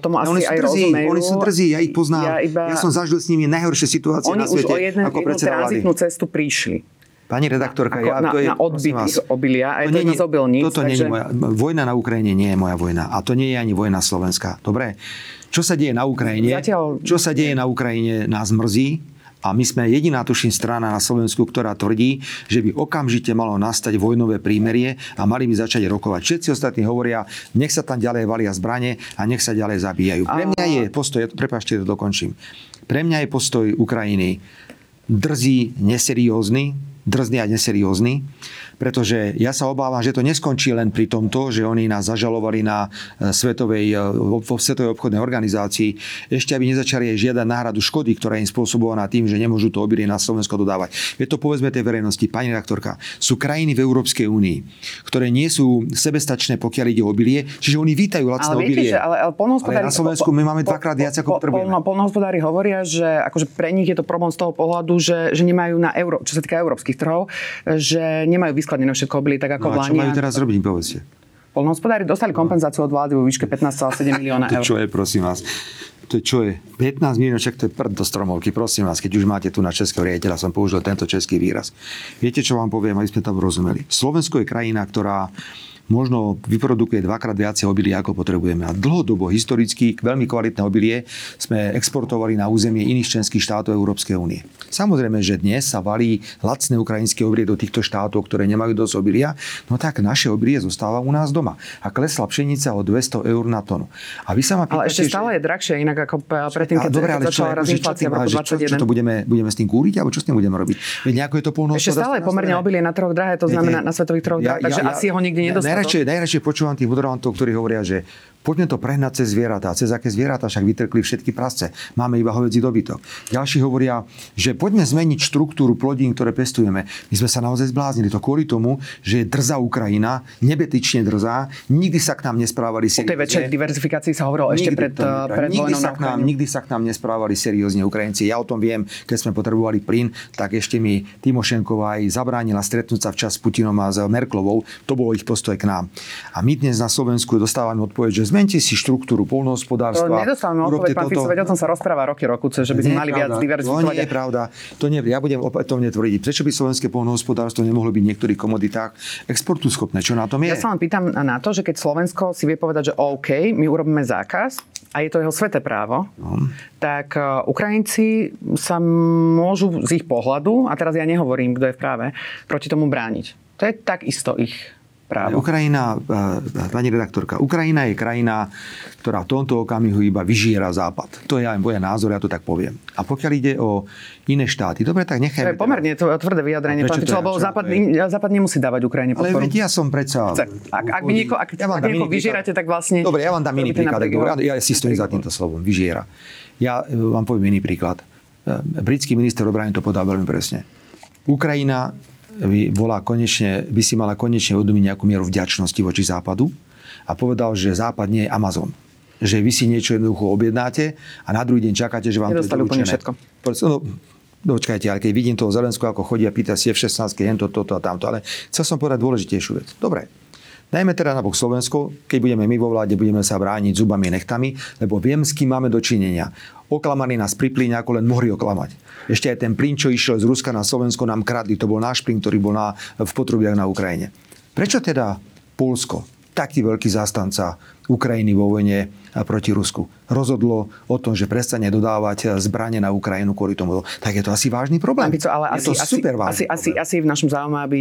tomu asi oni sú aj drzí, rozumejú. Oni sú drzí, ja ich poznám. Ja, iba... ja som zažil s nimi najhoršie situácie oni na svete. Oni už o jednu, jednu tranzitnú cestu prišli. Pani redaktorka, ja, na, to je, na odbyt vás, obilia, aj to, to nie, obilníc. Toto takže... nie je moja, vojna na Ukrajine nie je moja vojna. A to nie je ani vojna Slovenska. Dobre? Čo sa deje na Ukrajine? Zatiaľ... Čo sa deje na Ukrajine nás mrzí. A my sme jediná, tuším, strana na Slovensku, ktorá tvrdí, že by okamžite malo nastať vojnové prímerie a mali by začať rokovať. Všetci ostatní hovoria, nech sa tam ďalej valia zbranie a nech sa ďalej zabíjajú. Pre mňa je postoj, prepáčte, to dokončím. Pre mňa je postoj Ukrajiny drzý, neseriózny, drzný a neseriózny pretože ja sa obávam, že to neskončí len pri tomto, že oni nás zažalovali na e, svetovej, e, vo Svetovej obchodnej organizácii, ešte aby nezačali aj žiadať náhradu škody, ktorá im spôsobovaná tým, že nemôžu to obilie na Slovensko dodávať. Je to povedzme tej verejnosti, pani redaktorka, sú krajiny v Európskej únii, ktoré nie sú sebestačné, pokiaľ ide o obilie, čiže oni vítajú lacné ale obilie. Viete, ale, ale, ale na Slovensku my máme dvakrát viac, ako potrebujeme. Polnohospodári hovoria, že akože pre nich je to problém z toho pohľadu, že, že nemajú na euro, čo sa týka európskych trhov, že nemajú vyskladnené všetko obilie tak ako no a čo majú teraz robiť, povedzte? Polnohospodári dostali kompenzáciu od vlády vo výške 15,7 milióna eur. To čo je, prosím vás? To je, čo je? 15 miliónov, čak to je prd do stromovky, prosím vás, keď už máte tu na českého riaditeľa, som použil tento český výraz. Viete, čo vám poviem, aby sme tam rozumeli? Slovensko je krajina, ktorá možno vyprodukuje dvakrát viacej obilia, ako potrebujeme. A dlhodobo, historicky, veľmi kvalitné obilie sme exportovali na územie iných členských štátov Európskej únie. Samozrejme, že dnes sa valí lacné ukrajinské obilie do týchto štátov, ktoré nemajú dosť obilia, no tak naše obilie zostáva u nás doma. A klesla pšenica o 200 eur na tonu. A vy sa ma pýtate, ale ešte stále že... je drahšie, inak ako predtým, keď, dobre, ale začala raz inflácia v roku 2021. Čo, čo, to budeme, budeme s tým kúriť, alebo čo s tým budeme robiť? Veď nejako je to Ešte stále je pomerne obilie na troch drahé, to znamená na svetových troch drahé, takže asi ho nikdy nedostanú najradšej, najradšej počúvam tých moderantov, ktorí hovoria, že Poďme to prehnať cez zvieratá. Cez aké zvieratá však vytrkli všetky prasce. Máme iba hovedzí dobytok. Ďalší hovoria, že poďme zmeniť štruktúru plodín, ktoré pestujeme. My sme sa naozaj zbláznili. To kvôli tomu, že je drzá Ukrajina, nebetične drzá, nikdy sa k nám nesprávali seriózne. O tej väčšej diverzifikácii sa hovorilo ešte pred, to, eh, pred nikdy sa, k nám, nikdy sa k nám nesprávali seriózne Ukrajinci. Ja o tom viem, keď sme potrebovali plyn, tak ešte mi Timošenková aj zabránila stretnúť sa včas s Putinom a s Merklovou. To bolo ich postoj k nám. A my dnes na Slovensku dostávame odpoveď, že zmente si štruktúru polnohospodárstva. To nedostávame odpoveď, pán Fico, veď o tom sa rozpráva roky, roku, že by sme mali viac diverzifikovať. To nie je pravda. To nie, ja budem opätovne tvrdiť, prečo by slovenské polnohospodárstvo nemohlo byť v niektorých komoditách exportu schopné. Čo na tom je? Ja sa vám pýtam na to, že keď Slovensko si vie povedať, že OK, my urobíme zákaz, a je to jeho sveté právo, no. tak uh, Ukrajinci sa môžu z ich pohľadu, a teraz ja nehovorím, kto je v práve, proti tomu brániť. To je takisto ich právo. Ukrajina, e, pani redaktorka, Ukrajina je krajina, ktorá v tomto okamihu iba vyžiera Západ. To je aj môj názor, ja to tak poviem. A pokiaľ ide o iné štáty, dobre, tak nechajme... To je pomerne to tvrdé vyjadrenie, pán Fico, lebo Západ. Západ nemusí dávať Ukrajine podporu. Ale veď ja som predsa... Chce. Ak, ak, vy nieko, ak, ja ak vyžierate, tak vlastne... Dobre, ja vám dám iný príklad. Ja, ja si stojím za týmto slovom. Vyžiera. Ja e, vám poviem iný príklad. Britský minister obrany to podal veľmi presne. Ukrajina bola konečne, by si mala konečne uvedomiť nejakú mieru vďačnosti voči Západu a povedal, že Západ nie je Amazon. Že vy si niečo jednoducho objednáte a na druhý deň čakáte, že vám Nedostali to je všetko. No, Dočkajte, ale keď vidím toho Zelenského, ako chodí a pýta si F-16, jen to, toto a tamto. Ale chcel som povedať dôležitejšiu vec. Dobre, Dajme teda na bok Slovensko, keď budeme my vo vláde, budeme sa brániť zubami nechtami, lebo viem, s kým máme dočinenia. Oklamaní nás pri plyne, ako len mohli oklamať. Ešte aj ten plyn, čo išiel z Ruska na Slovensko, nám kradli. To bol náš plyn, ktorý bol na, v potrubiach na Ukrajine. Prečo teda Polsko, taký veľký zástanca Ukrajiny vo vojne proti Rusku, rozhodlo o tom, že prestane dodávať zbranie na Ukrajinu kvôli tomu, tak je to asi vážny problém. Pico, ale je asi, to super asi, problém. asi, asi v našom záujme, aby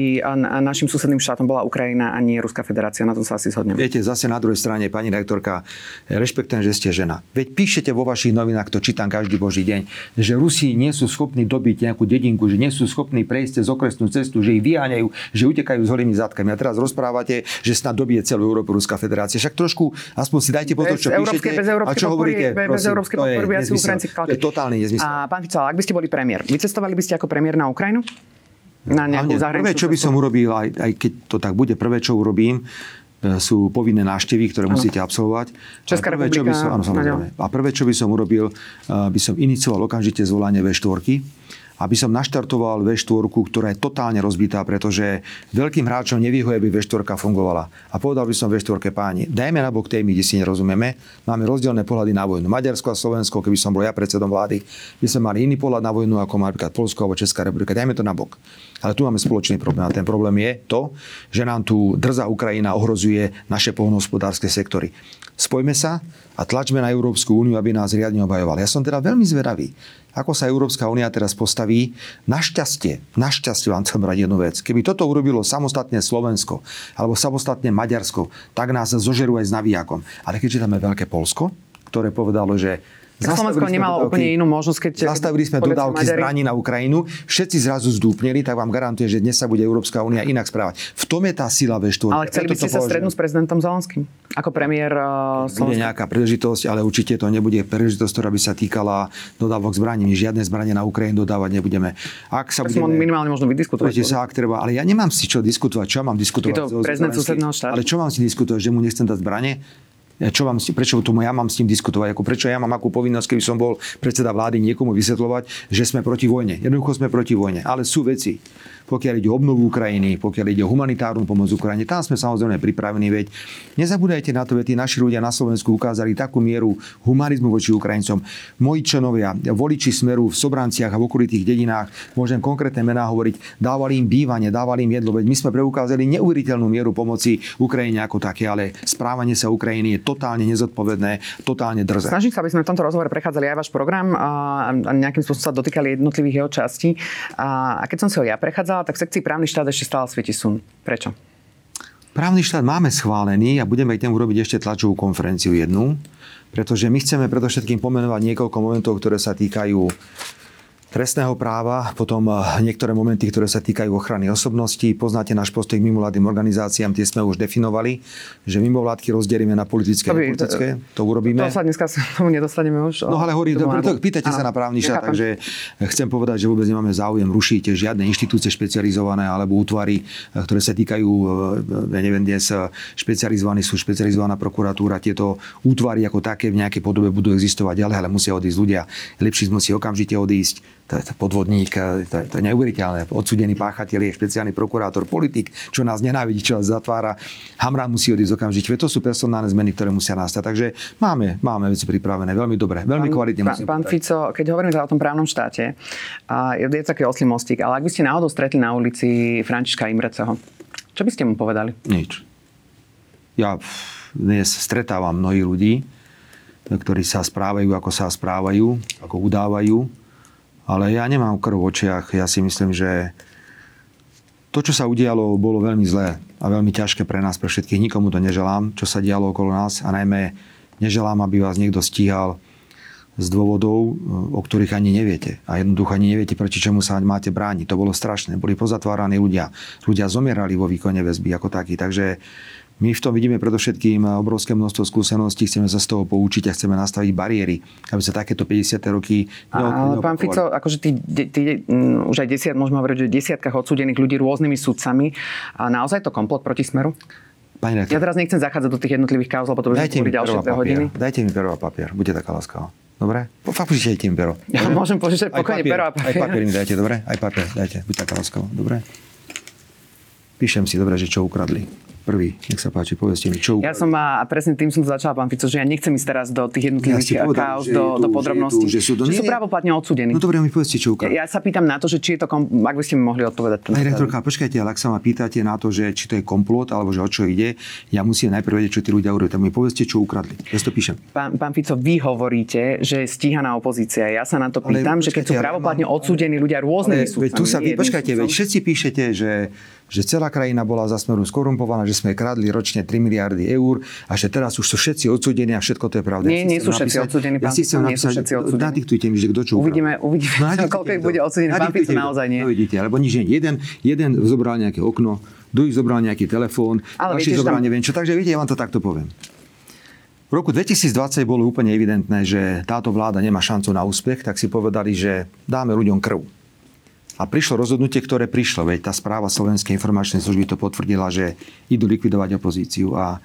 našim susedným štátom bola Ukrajina a nie Ruská federácia. Na tom sa asi zhodneme. Viete, zase na druhej strane, pani rektorka, rešpektujem, že ste žena. Veď píšete vo vašich novinách, to čítam každý boží deň, že Rusi nie sú schopní dobiť nejakú dedinku, že nie sú schopní prejsť cez okresnú cestu, že ich vyháňajú, že utekajú s holými zadkami. A teraz rozprávate, že snad dobije celú Európu Ruská federácia. Však trošku, aspoň si dajte pozor, čo píšete. Bez a čo hovoríte? Bez európskej podpory by asi Ukrajinci To je totálny nezmysel. A pán Fico, ak by ste boli premiér, vycestovali by ste ako premiér na Ukrajinu? na nejakú Hlavne prvé, čo by som urobil, aj, aj keď to tak bude, prvé, čo urobím, e, sú povinné návštevy, ktoré ano. musíte absolvovať. Česká a prvé, republika. Čo by som, áno, samozrejme. A prvé, čo by som urobil, by som inicioval okamžite zvolanie V4 aby som naštartoval V4, ktorá je totálne rozbitá, pretože veľkým hráčom nevyhuje, aby V4 fungovala. A povedal by som V4 páni, dajme na bok témy, kde si nerozumieme. Máme rozdielne pohľady na vojnu. Maďarsko a Slovensko, keby som bol ja predsedom vlády, by sme mali iný pohľad na vojnu ako napríklad Polsko alebo Česká republika. Dajme to na bok. Ale tu máme spoločný problém. A ten problém je to, že nám tu drza Ukrajina ohrozuje naše poľnohospodárske sektory. Spojme sa a tlačme na Európsku úniu, aby nás riadne obhajoval. Ja som teda veľmi zvedavý, ako sa Európska únia teraz postaví. Našťastie, našťastie vám chcem brať jednu vec. Keby toto urobilo samostatne Slovensko alebo samostatne Maďarsko, tak nás zožerú aj s navijakom. Ale keďže tam je veľké Polsko, ktoré povedalo, že Slovensko nemalo dodávky, úplne inú možnosť, keď... Zastavili sme dodávky Maďari... zbraní na Ukrajinu, všetci zrazu zdúpneli, tak vám garantuje, že dnes sa bude Európska únia inak správať. V tom je tá sila V4. Ale chceli by ste sa strednúť s prezidentom Zelenským? Ako premiér uh, Slovenska? Bude nejaká príležitosť, ale určite to nebude príležitosť, ktorá by sa týkala dodávok zbraní. My žiadne zbranie na Ukrajinu dodávať nebudeme. Ak sa budeme... minimálne možno vydiskutovať. Sa, ak treba, ale ja nemám si čo diskutovať. Čo mám diskutovať? Je to prezident susedného štátu. Ale čo mám si diskutovať, že mu nechcem dať zbranie? Čo vám, prečo tomu ja mám s tým diskutovať, ako prečo ja mám akú povinnosť, keby som bol predseda vlády niekomu vysvetľovať, že sme proti vojne. Jednoducho sme proti vojne. Ale sú veci, pokiaľ ide o obnovu Ukrajiny, pokiaľ ide o humanitárnu pomoc Ukrajine, tam sme samozrejme pripravení, veď nezabúdajte na to, veď tí naši ľudia na Slovensku ukázali takú mieru humanizmu voči Ukrajincom. Moji členovia, voliči Smeru v Sobranciach a v okolitých dedinách, môžem konkrétne mená hovoriť, dávali im bývanie, dávali im jedlo, veď my sme preukázali neuveriteľnú mieru pomoci Ukrajine ako také, ale správanie sa Ukrajiny je totálne nezodpovedné, totálne drze. Snažím sa, aby sme v tomto rozhovore prechádzali aj váš program a nejakým spôsobom sa dotýkali jednotlivých jeho častí. A keď som si ho ja prechádzal, ukázala, tak v sekcii právny štát ešte stále svieti sun. Prečo? Právny štát máme schválený a budeme k tomu urobiť ešte tlačovú konferenciu jednu, pretože my chceme predovšetkým pomenovať niekoľko momentov, ktoré sa týkajú trestného práva, potom eh, niektoré momenty, ktoré sa týkajú ochrany osobností. Poznáte náš postoj k mimovládnym organizáciám, tie sme už definovali, že mimovládky rozdelíme na politické a politické. To urobíme. To sa dneska tomu nedostaneme už. No ale hovorí, to, to, pýtajte sa na právny štát, takže chcem povedať, že vôbec nemáme záujem rušiť žiadne inštitúcie špecializované alebo útvary, eh, ktoré sa týkajú, eh, ja neviem, dnes špecializovaní sú špecializovaná prokuratúra. Tieto útvary ako také v nejakej podobe budú existovať ďalej, ale musia odísť ľudia. Lepší musí okamžite odísť podvodník, to je, to je neuveriteľné. Odsudený páchateľ je špeciálny prokurátor, politik, čo nás nenávidí, čo nás zatvára. Hamran musí odísť okamžite. To sú personálne zmeny, ktoré musia nastať. Takže máme, máme veci pripravené veľmi dobre, veľmi pán, kvalitne. Pán, pán Fico, keď hovoríme teda o tom právnom štáte, a je, je taký oslý mostík, ale ak by ste náhodou stretli na ulici Františka Imreceho, čo by ste mu povedali? Nič. Ja dnes stretávam mnohých ľudí, ktorí sa správajú, ako sa správajú, ako udávajú ale ja nemám krv v očiach. Ja si myslím, že to, čo sa udialo, bolo veľmi zlé a veľmi ťažké pre nás, pre všetkých. Nikomu to neželám, čo sa dialo okolo nás a najmä neželám, aby vás niekto stíhal z dôvodov, o ktorých ani neviete. A jednoducho ani neviete, proti čomu sa máte brániť. To bolo strašné. Boli pozatváraní ľudia. Ľudia zomierali vo výkone väzby ako taký. Takže my v tom vidíme predovšetkým obrovské množstvo skúseností, chceme sa z toho poučiť a chceme nastaviť bariéry, aby sa takéto 50. roky Ale pán Fico, akože tí, tí, um, už aj desiat, môžeme hovoriť, že desiatkách odsúdených ľudí rôznymi sudcami, a naozaj to komplot proti smeru? Pani ja teraz nechcem zachádzať do tých jednotlivých kauz, lebo to sme ďalšie dve hodiny. Dajte mi pero a papier, buďte taká láskavá. Dobre? Fakt požičajte mi pero. Ja dobre? môžem požičať pokojne pero a papier. Aj papier mi dajte, dobre? Aj papier dajte, buďte taká láskavá. Dobre? Píšem si, dobre, že čo ukradli prvý. Nech sa páči, povedzte mi, čo... Ja som a presne tým som začala, pán Fico, že ja nechcem ísť teraz do tých jednotlivých ja kauz, do, do podrobností. Že, sú, do... že sú právoplatne odsúdení. No dobre, mi povedzte, čo ukradli. Ja, ja sa pýtam na to, že či je to, kom... ak by ste mi mohli odpovedať. Pani rektorka, počkajte, ale ak sa ma pýtate na to, že či to je komplot, alebo že o čo ide, ja musím najprv vedieť, čo tí ľudia urobili. Tak mi povedzte, čo ukradli. Ja to píšem. Pán, pán Fico, vy hovoríte, že je stíhaná opozícia. Ja sa na to pýtam, ale, že keď sú právoplatne odsúdení ľudia rôznymi súdmi. Tu sa vy, počkajte, veď všetci píšete, že že celá krajina bola za smeru skorumpovaná, že sme kradli ročne 3 miliardy eur a že teraz už sú všetci odsúdení a všetko to je pravda. Nie, ja nie sú všetci odsúdení, pán ja si chcem nie sú všetci odsúdení. Nadiktujte mi, že kto čo Uvidíme, uvidíme no, koľko bude odsúdený. Pán Fico naozaj nie. No vidíte, alebo nič nie. Jeden, jeden zobral nejaké okno, druhý zobral nejaký telefón, ďalší zobral tam... neviem čo. Takže viete, ja vám to takto poviem. V roku 2020 bolo úplne evidentné, že táto vláda nemá šancu na úspech, tak si povedali, že dáme ľuďom krv A prišlo rozhodnutie, ktoré prišlo, veď tá správa Slovenskej informačnej služby to potvrdila, že idú likvidovať opozíciu. A,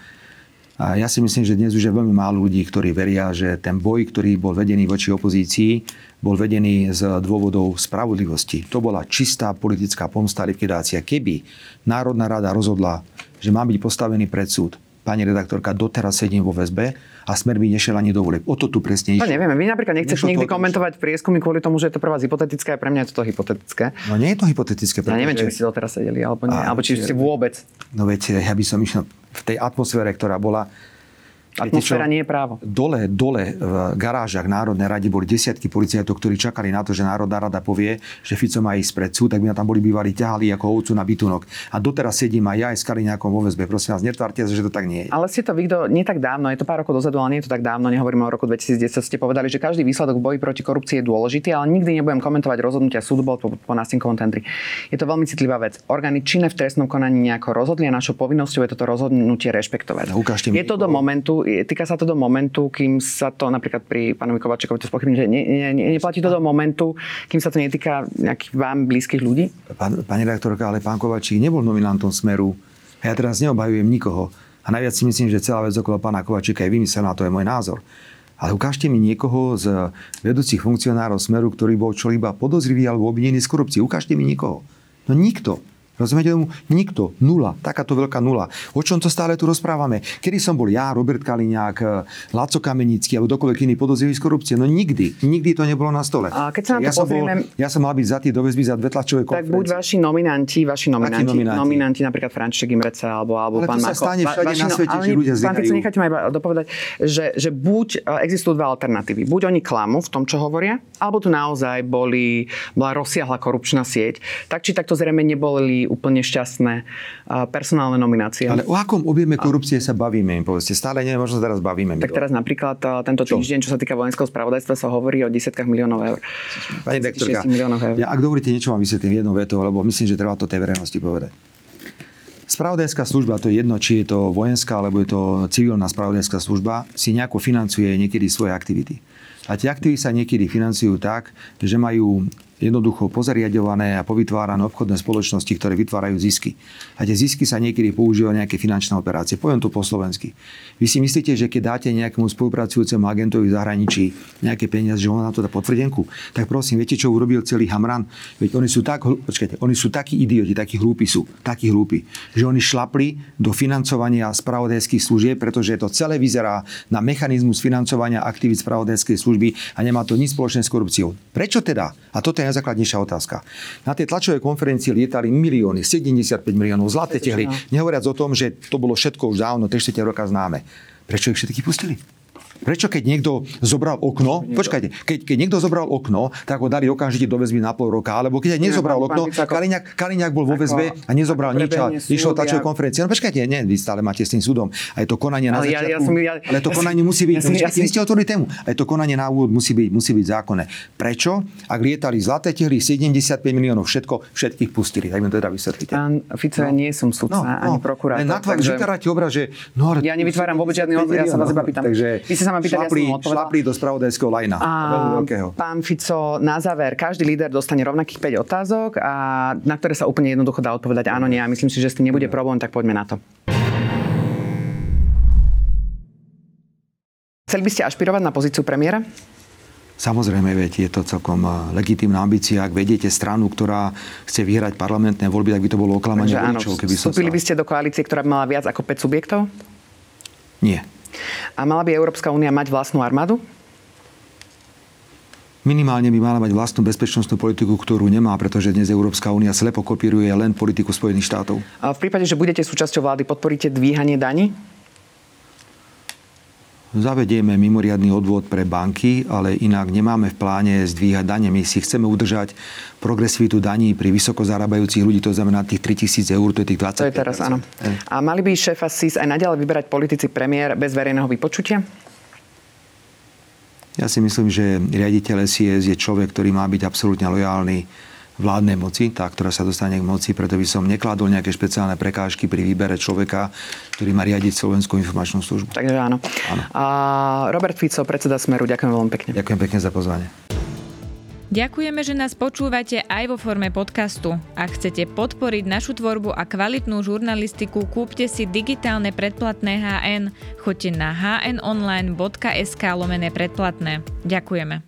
a ja si myslím, že dnes už je veľmi málo ľudí, ktorí veria, že ten boj, ktorý bol vedený voči opozícii, bol vedený z dôvodov spravodlivosti. To bola čistá politická pomsta likvidácia. Keby Národná rada rozhodla, že má byť postavený pred súd, pani redaktorka, doteraz sedím vo väzbe a smer by nešiel ani do volieb. O to tu presne išlo. No nevieme, vy napríklad nechceš nikdy to komentovať prieskumy kvôli tomu, že je to pre vás hypotetické a pre mňa je to hypotetické. No nie je to hypotetické. Ja neviem, či by ste doteraz sedeli, alebo nie, a, alebo či ste vôbec. No viete, ja by som išiel v tej atmosfére, ktorá bola Atmosféra nie je právo. Dole, dole v garážach Národnej rady boli desiatky policajtov, ktorí čakali na to, že Národná rada povie, že Fico má ísť pred súd, tak by tam boli bývali ťahali ako ovcu na bytunok. A doteraz sedím aj ja aj s Kaliňákom vo väzbe. Prosím vás, netvárte že to tak nie je. Ale ste to vy, nie tak dávno, je to pár rokov dozadu, ale nie je to tak dávno, nehovoríme o roku 2010, ste povedali, že každý výsledok v boji proti korupcii je dôležitý, ale nikdy nebudem komentovať rozhodnutia súdu bol po, po nástenkovom tendri. Je to veľmi citlivá vec. Orgány činné v trestnom konaní nejako rozhodli a našou povinnosťou je toto rozhodnutie rešpektovať. No, je to do momentu, týka sa to do momentu, kým sa to napríklad pri pánovi Kovačekovi to spochybní, že ne, ne, ne, neplatí to do momentu, kým sa to netýka nejakých vám blízkych ľudí? Pán, pani redaktorka, ale pán Kovačík nebol nominantom Smeru. A ja teraz neobhajujem nikoho. A najviac si myslím, že celá vec okolo pána Kovačíka je vymyslená, to je môj názor. Ale ukážte mi niekoho z vedúcich funkcionárov Smeru, ktorý bol čo iba podozrivý alebo obvinený z korupcie. Ukážte mi niekoho. No nikto. Rozumiete tomu? Nikto. Nula. Takáto veľká nula. O čom to stále tu rozprávame? Kedy som bol ja, Robert Kaliňák, eh, Laco Kamenický alebo dokoľvek iný podozrivý z korupcie? No nikdy. Nikdy to nebolo na stole. A keď sa na to ja, som pozrieme... bol, ja som mal byť za tý do väzby za dve tlačové konferencie. Tak buď vaši nominanti, vaši nominanti, nominanti? nominanti napríklad František Imreca alebo, alebo ale pán. Ale to sa stane všade vaši, na svete, no, že ľudia Pán Fico, necháte ma iba dopovedať, že, že buď eh, existujú dve alternatívy. Buď oni klamú v tom, čo hovoria, alebo tu naozaj boli, bola rozsiahla korupčná sieť. Tak či takto zrejme neboli úplne šťastné personálne, nominácie. Ale o akom objeme korupcie sa bavíme, im povedzte? Stále nie, možno teraz bavíme. Tak teraz napríklad tento týždeň, čo sa týka vojenského spravodajstva, sa hovorí o desiatkách miliónov eur. Pani doktorka, ja, ak dovolíte, niečo vám vysvetlím jednou vetou, lebo myslím, že treba to tej verejnosti povedať. Spravodajská služba, to je jedno, či je to vojenská alebo je to civilná spravodajská služba, si nejako financuje niekedy svoje aktivity. A tie aktivity sa niekedy financujú tak, že majú jednoducho pozariadované a povytvárané obchodné spoločnosti, ktoré vytvárajú zisky. A tie zisky sa niekedy používajú nejaké finančné operácie. Poviem to po slovensky. Vy si myslíte, že keď dáte nejakému spolupracujúcemu agentovi v zahraničí nejaké peniaze, že on na to dá potvrdenku? Tak prosím, viete, čo urobil celý Hamran? Veď oni sú, tak, počkajte, oni sú takí idioti, takí hlúpi sú, takí hlúpi, že oni šlapli do financovania spravodajských služieb, pretože to celé vyzerá na mechanizmus financovania aktivít spravodajskej služby a nemá to nič spoločné s korupciou. Prečo teda? A toto je najzákladnejšia otázka. Na tej tlačovej konferencii lietali milióny, 75 miliónov zlaté tehly. Nehovoriac o tom, že to bolo všetko už dávno, 3 roka známe. Prečo ich všetky pustili? Prečo keď niekto zobral okno, počkajte, keď, keď niekto zobral okno, tak ho dali okamžite do väzby na pol roka, alebo keď nezobral okno, Kaliňák, Kaliňák bol vo väzbe a nezobral nič a išlo tačovú konferenciu. No počkajte, nie, vy stále máte s tým súdom. A je to konanie na začiatku. Ja, ja som, ja, ale to konanie musí byť, ja, ja, vy ste otvorili tému, aj to konanie na úvod musí byť, musí byť zákonné. Prečo? Ak lietali zlaté tehly, 75 miliónov, všetko, všetkých pustili. Tak mi to teda vysvetlíte. Pán Fico, ja no. nie som sudca, no, no, ani prokurátor. Na tvár vytvárate obraz, že... No, ja nevytváram vôbec žiadny ja sa vás iba pýtam. Takže, vy ste sa ma pýtali, šlapli, ja som šlapli do spravodajského lajna. A pán Fico, na záver, každý líder dostane rovnakých 5 otázok, a na ktoré sa úplne jednoducho dá odpovedať áno, nie. A myslím si, že s tým nebude problém, tak poďme na to. Chceli by ste ašpirovať na pozíciu premiéra? Samozrejme, veď je to celkom eh, legitímna ambícia. Ak vediete stranu, ktorá chce vyhrať parlamentné voľby, tak by to bolo oklamanie voličov. Keby Vstúpili by ste do koalície, ktorá by mala viac ako 5 subjektov? Nie. A mala by Európska únia mať vlastnú armádu? Minimálne by mala mať vlastnú bezpečnostnú politiku, ktorú nemá, pretože dnes Európska únia slepo kopíruje len politiku Spojených štátov. A v prípade, že budete súčasťou vlády, podporíte dvíhanie daní? Zavedieme mimoriadný odvod pre banky, ale inak nemáme v pláne zdvíhať dane. My si chceme udržať progresivitu daní pri vysoko zarábajúcich ľudí, to znamená tých 3000 eur, to je tých 20 To je teraz, áno. A mali by šéfa SIS aj naďalej vyberať politici premiér bez verejného vypočutia? Ja si myslím, že riaditeľ SIS je človek, ktorý má byť absolútne lojálny vládnej moci, tá, ktorá sa dostane k moci, preto by som nekladol nejaké špeciálne prekážky pri výbere človeka, ktorý má riadiť Slovenskú informačnú službu. Takže áno. áno. A Robert Fico, predseda Smeru, ďakujem veľmi pekne. Ďakujem pekne za pozvanie. Ďakujeme, že nás počúvate aj vo forme podcastu. Ak chcete podporiť našu tvorbu a kvalitnú žurnalistiku, kúpte si digitálne predplatné HN. Choďte na hnonline.sk lomené predplatné. Ďakujeme.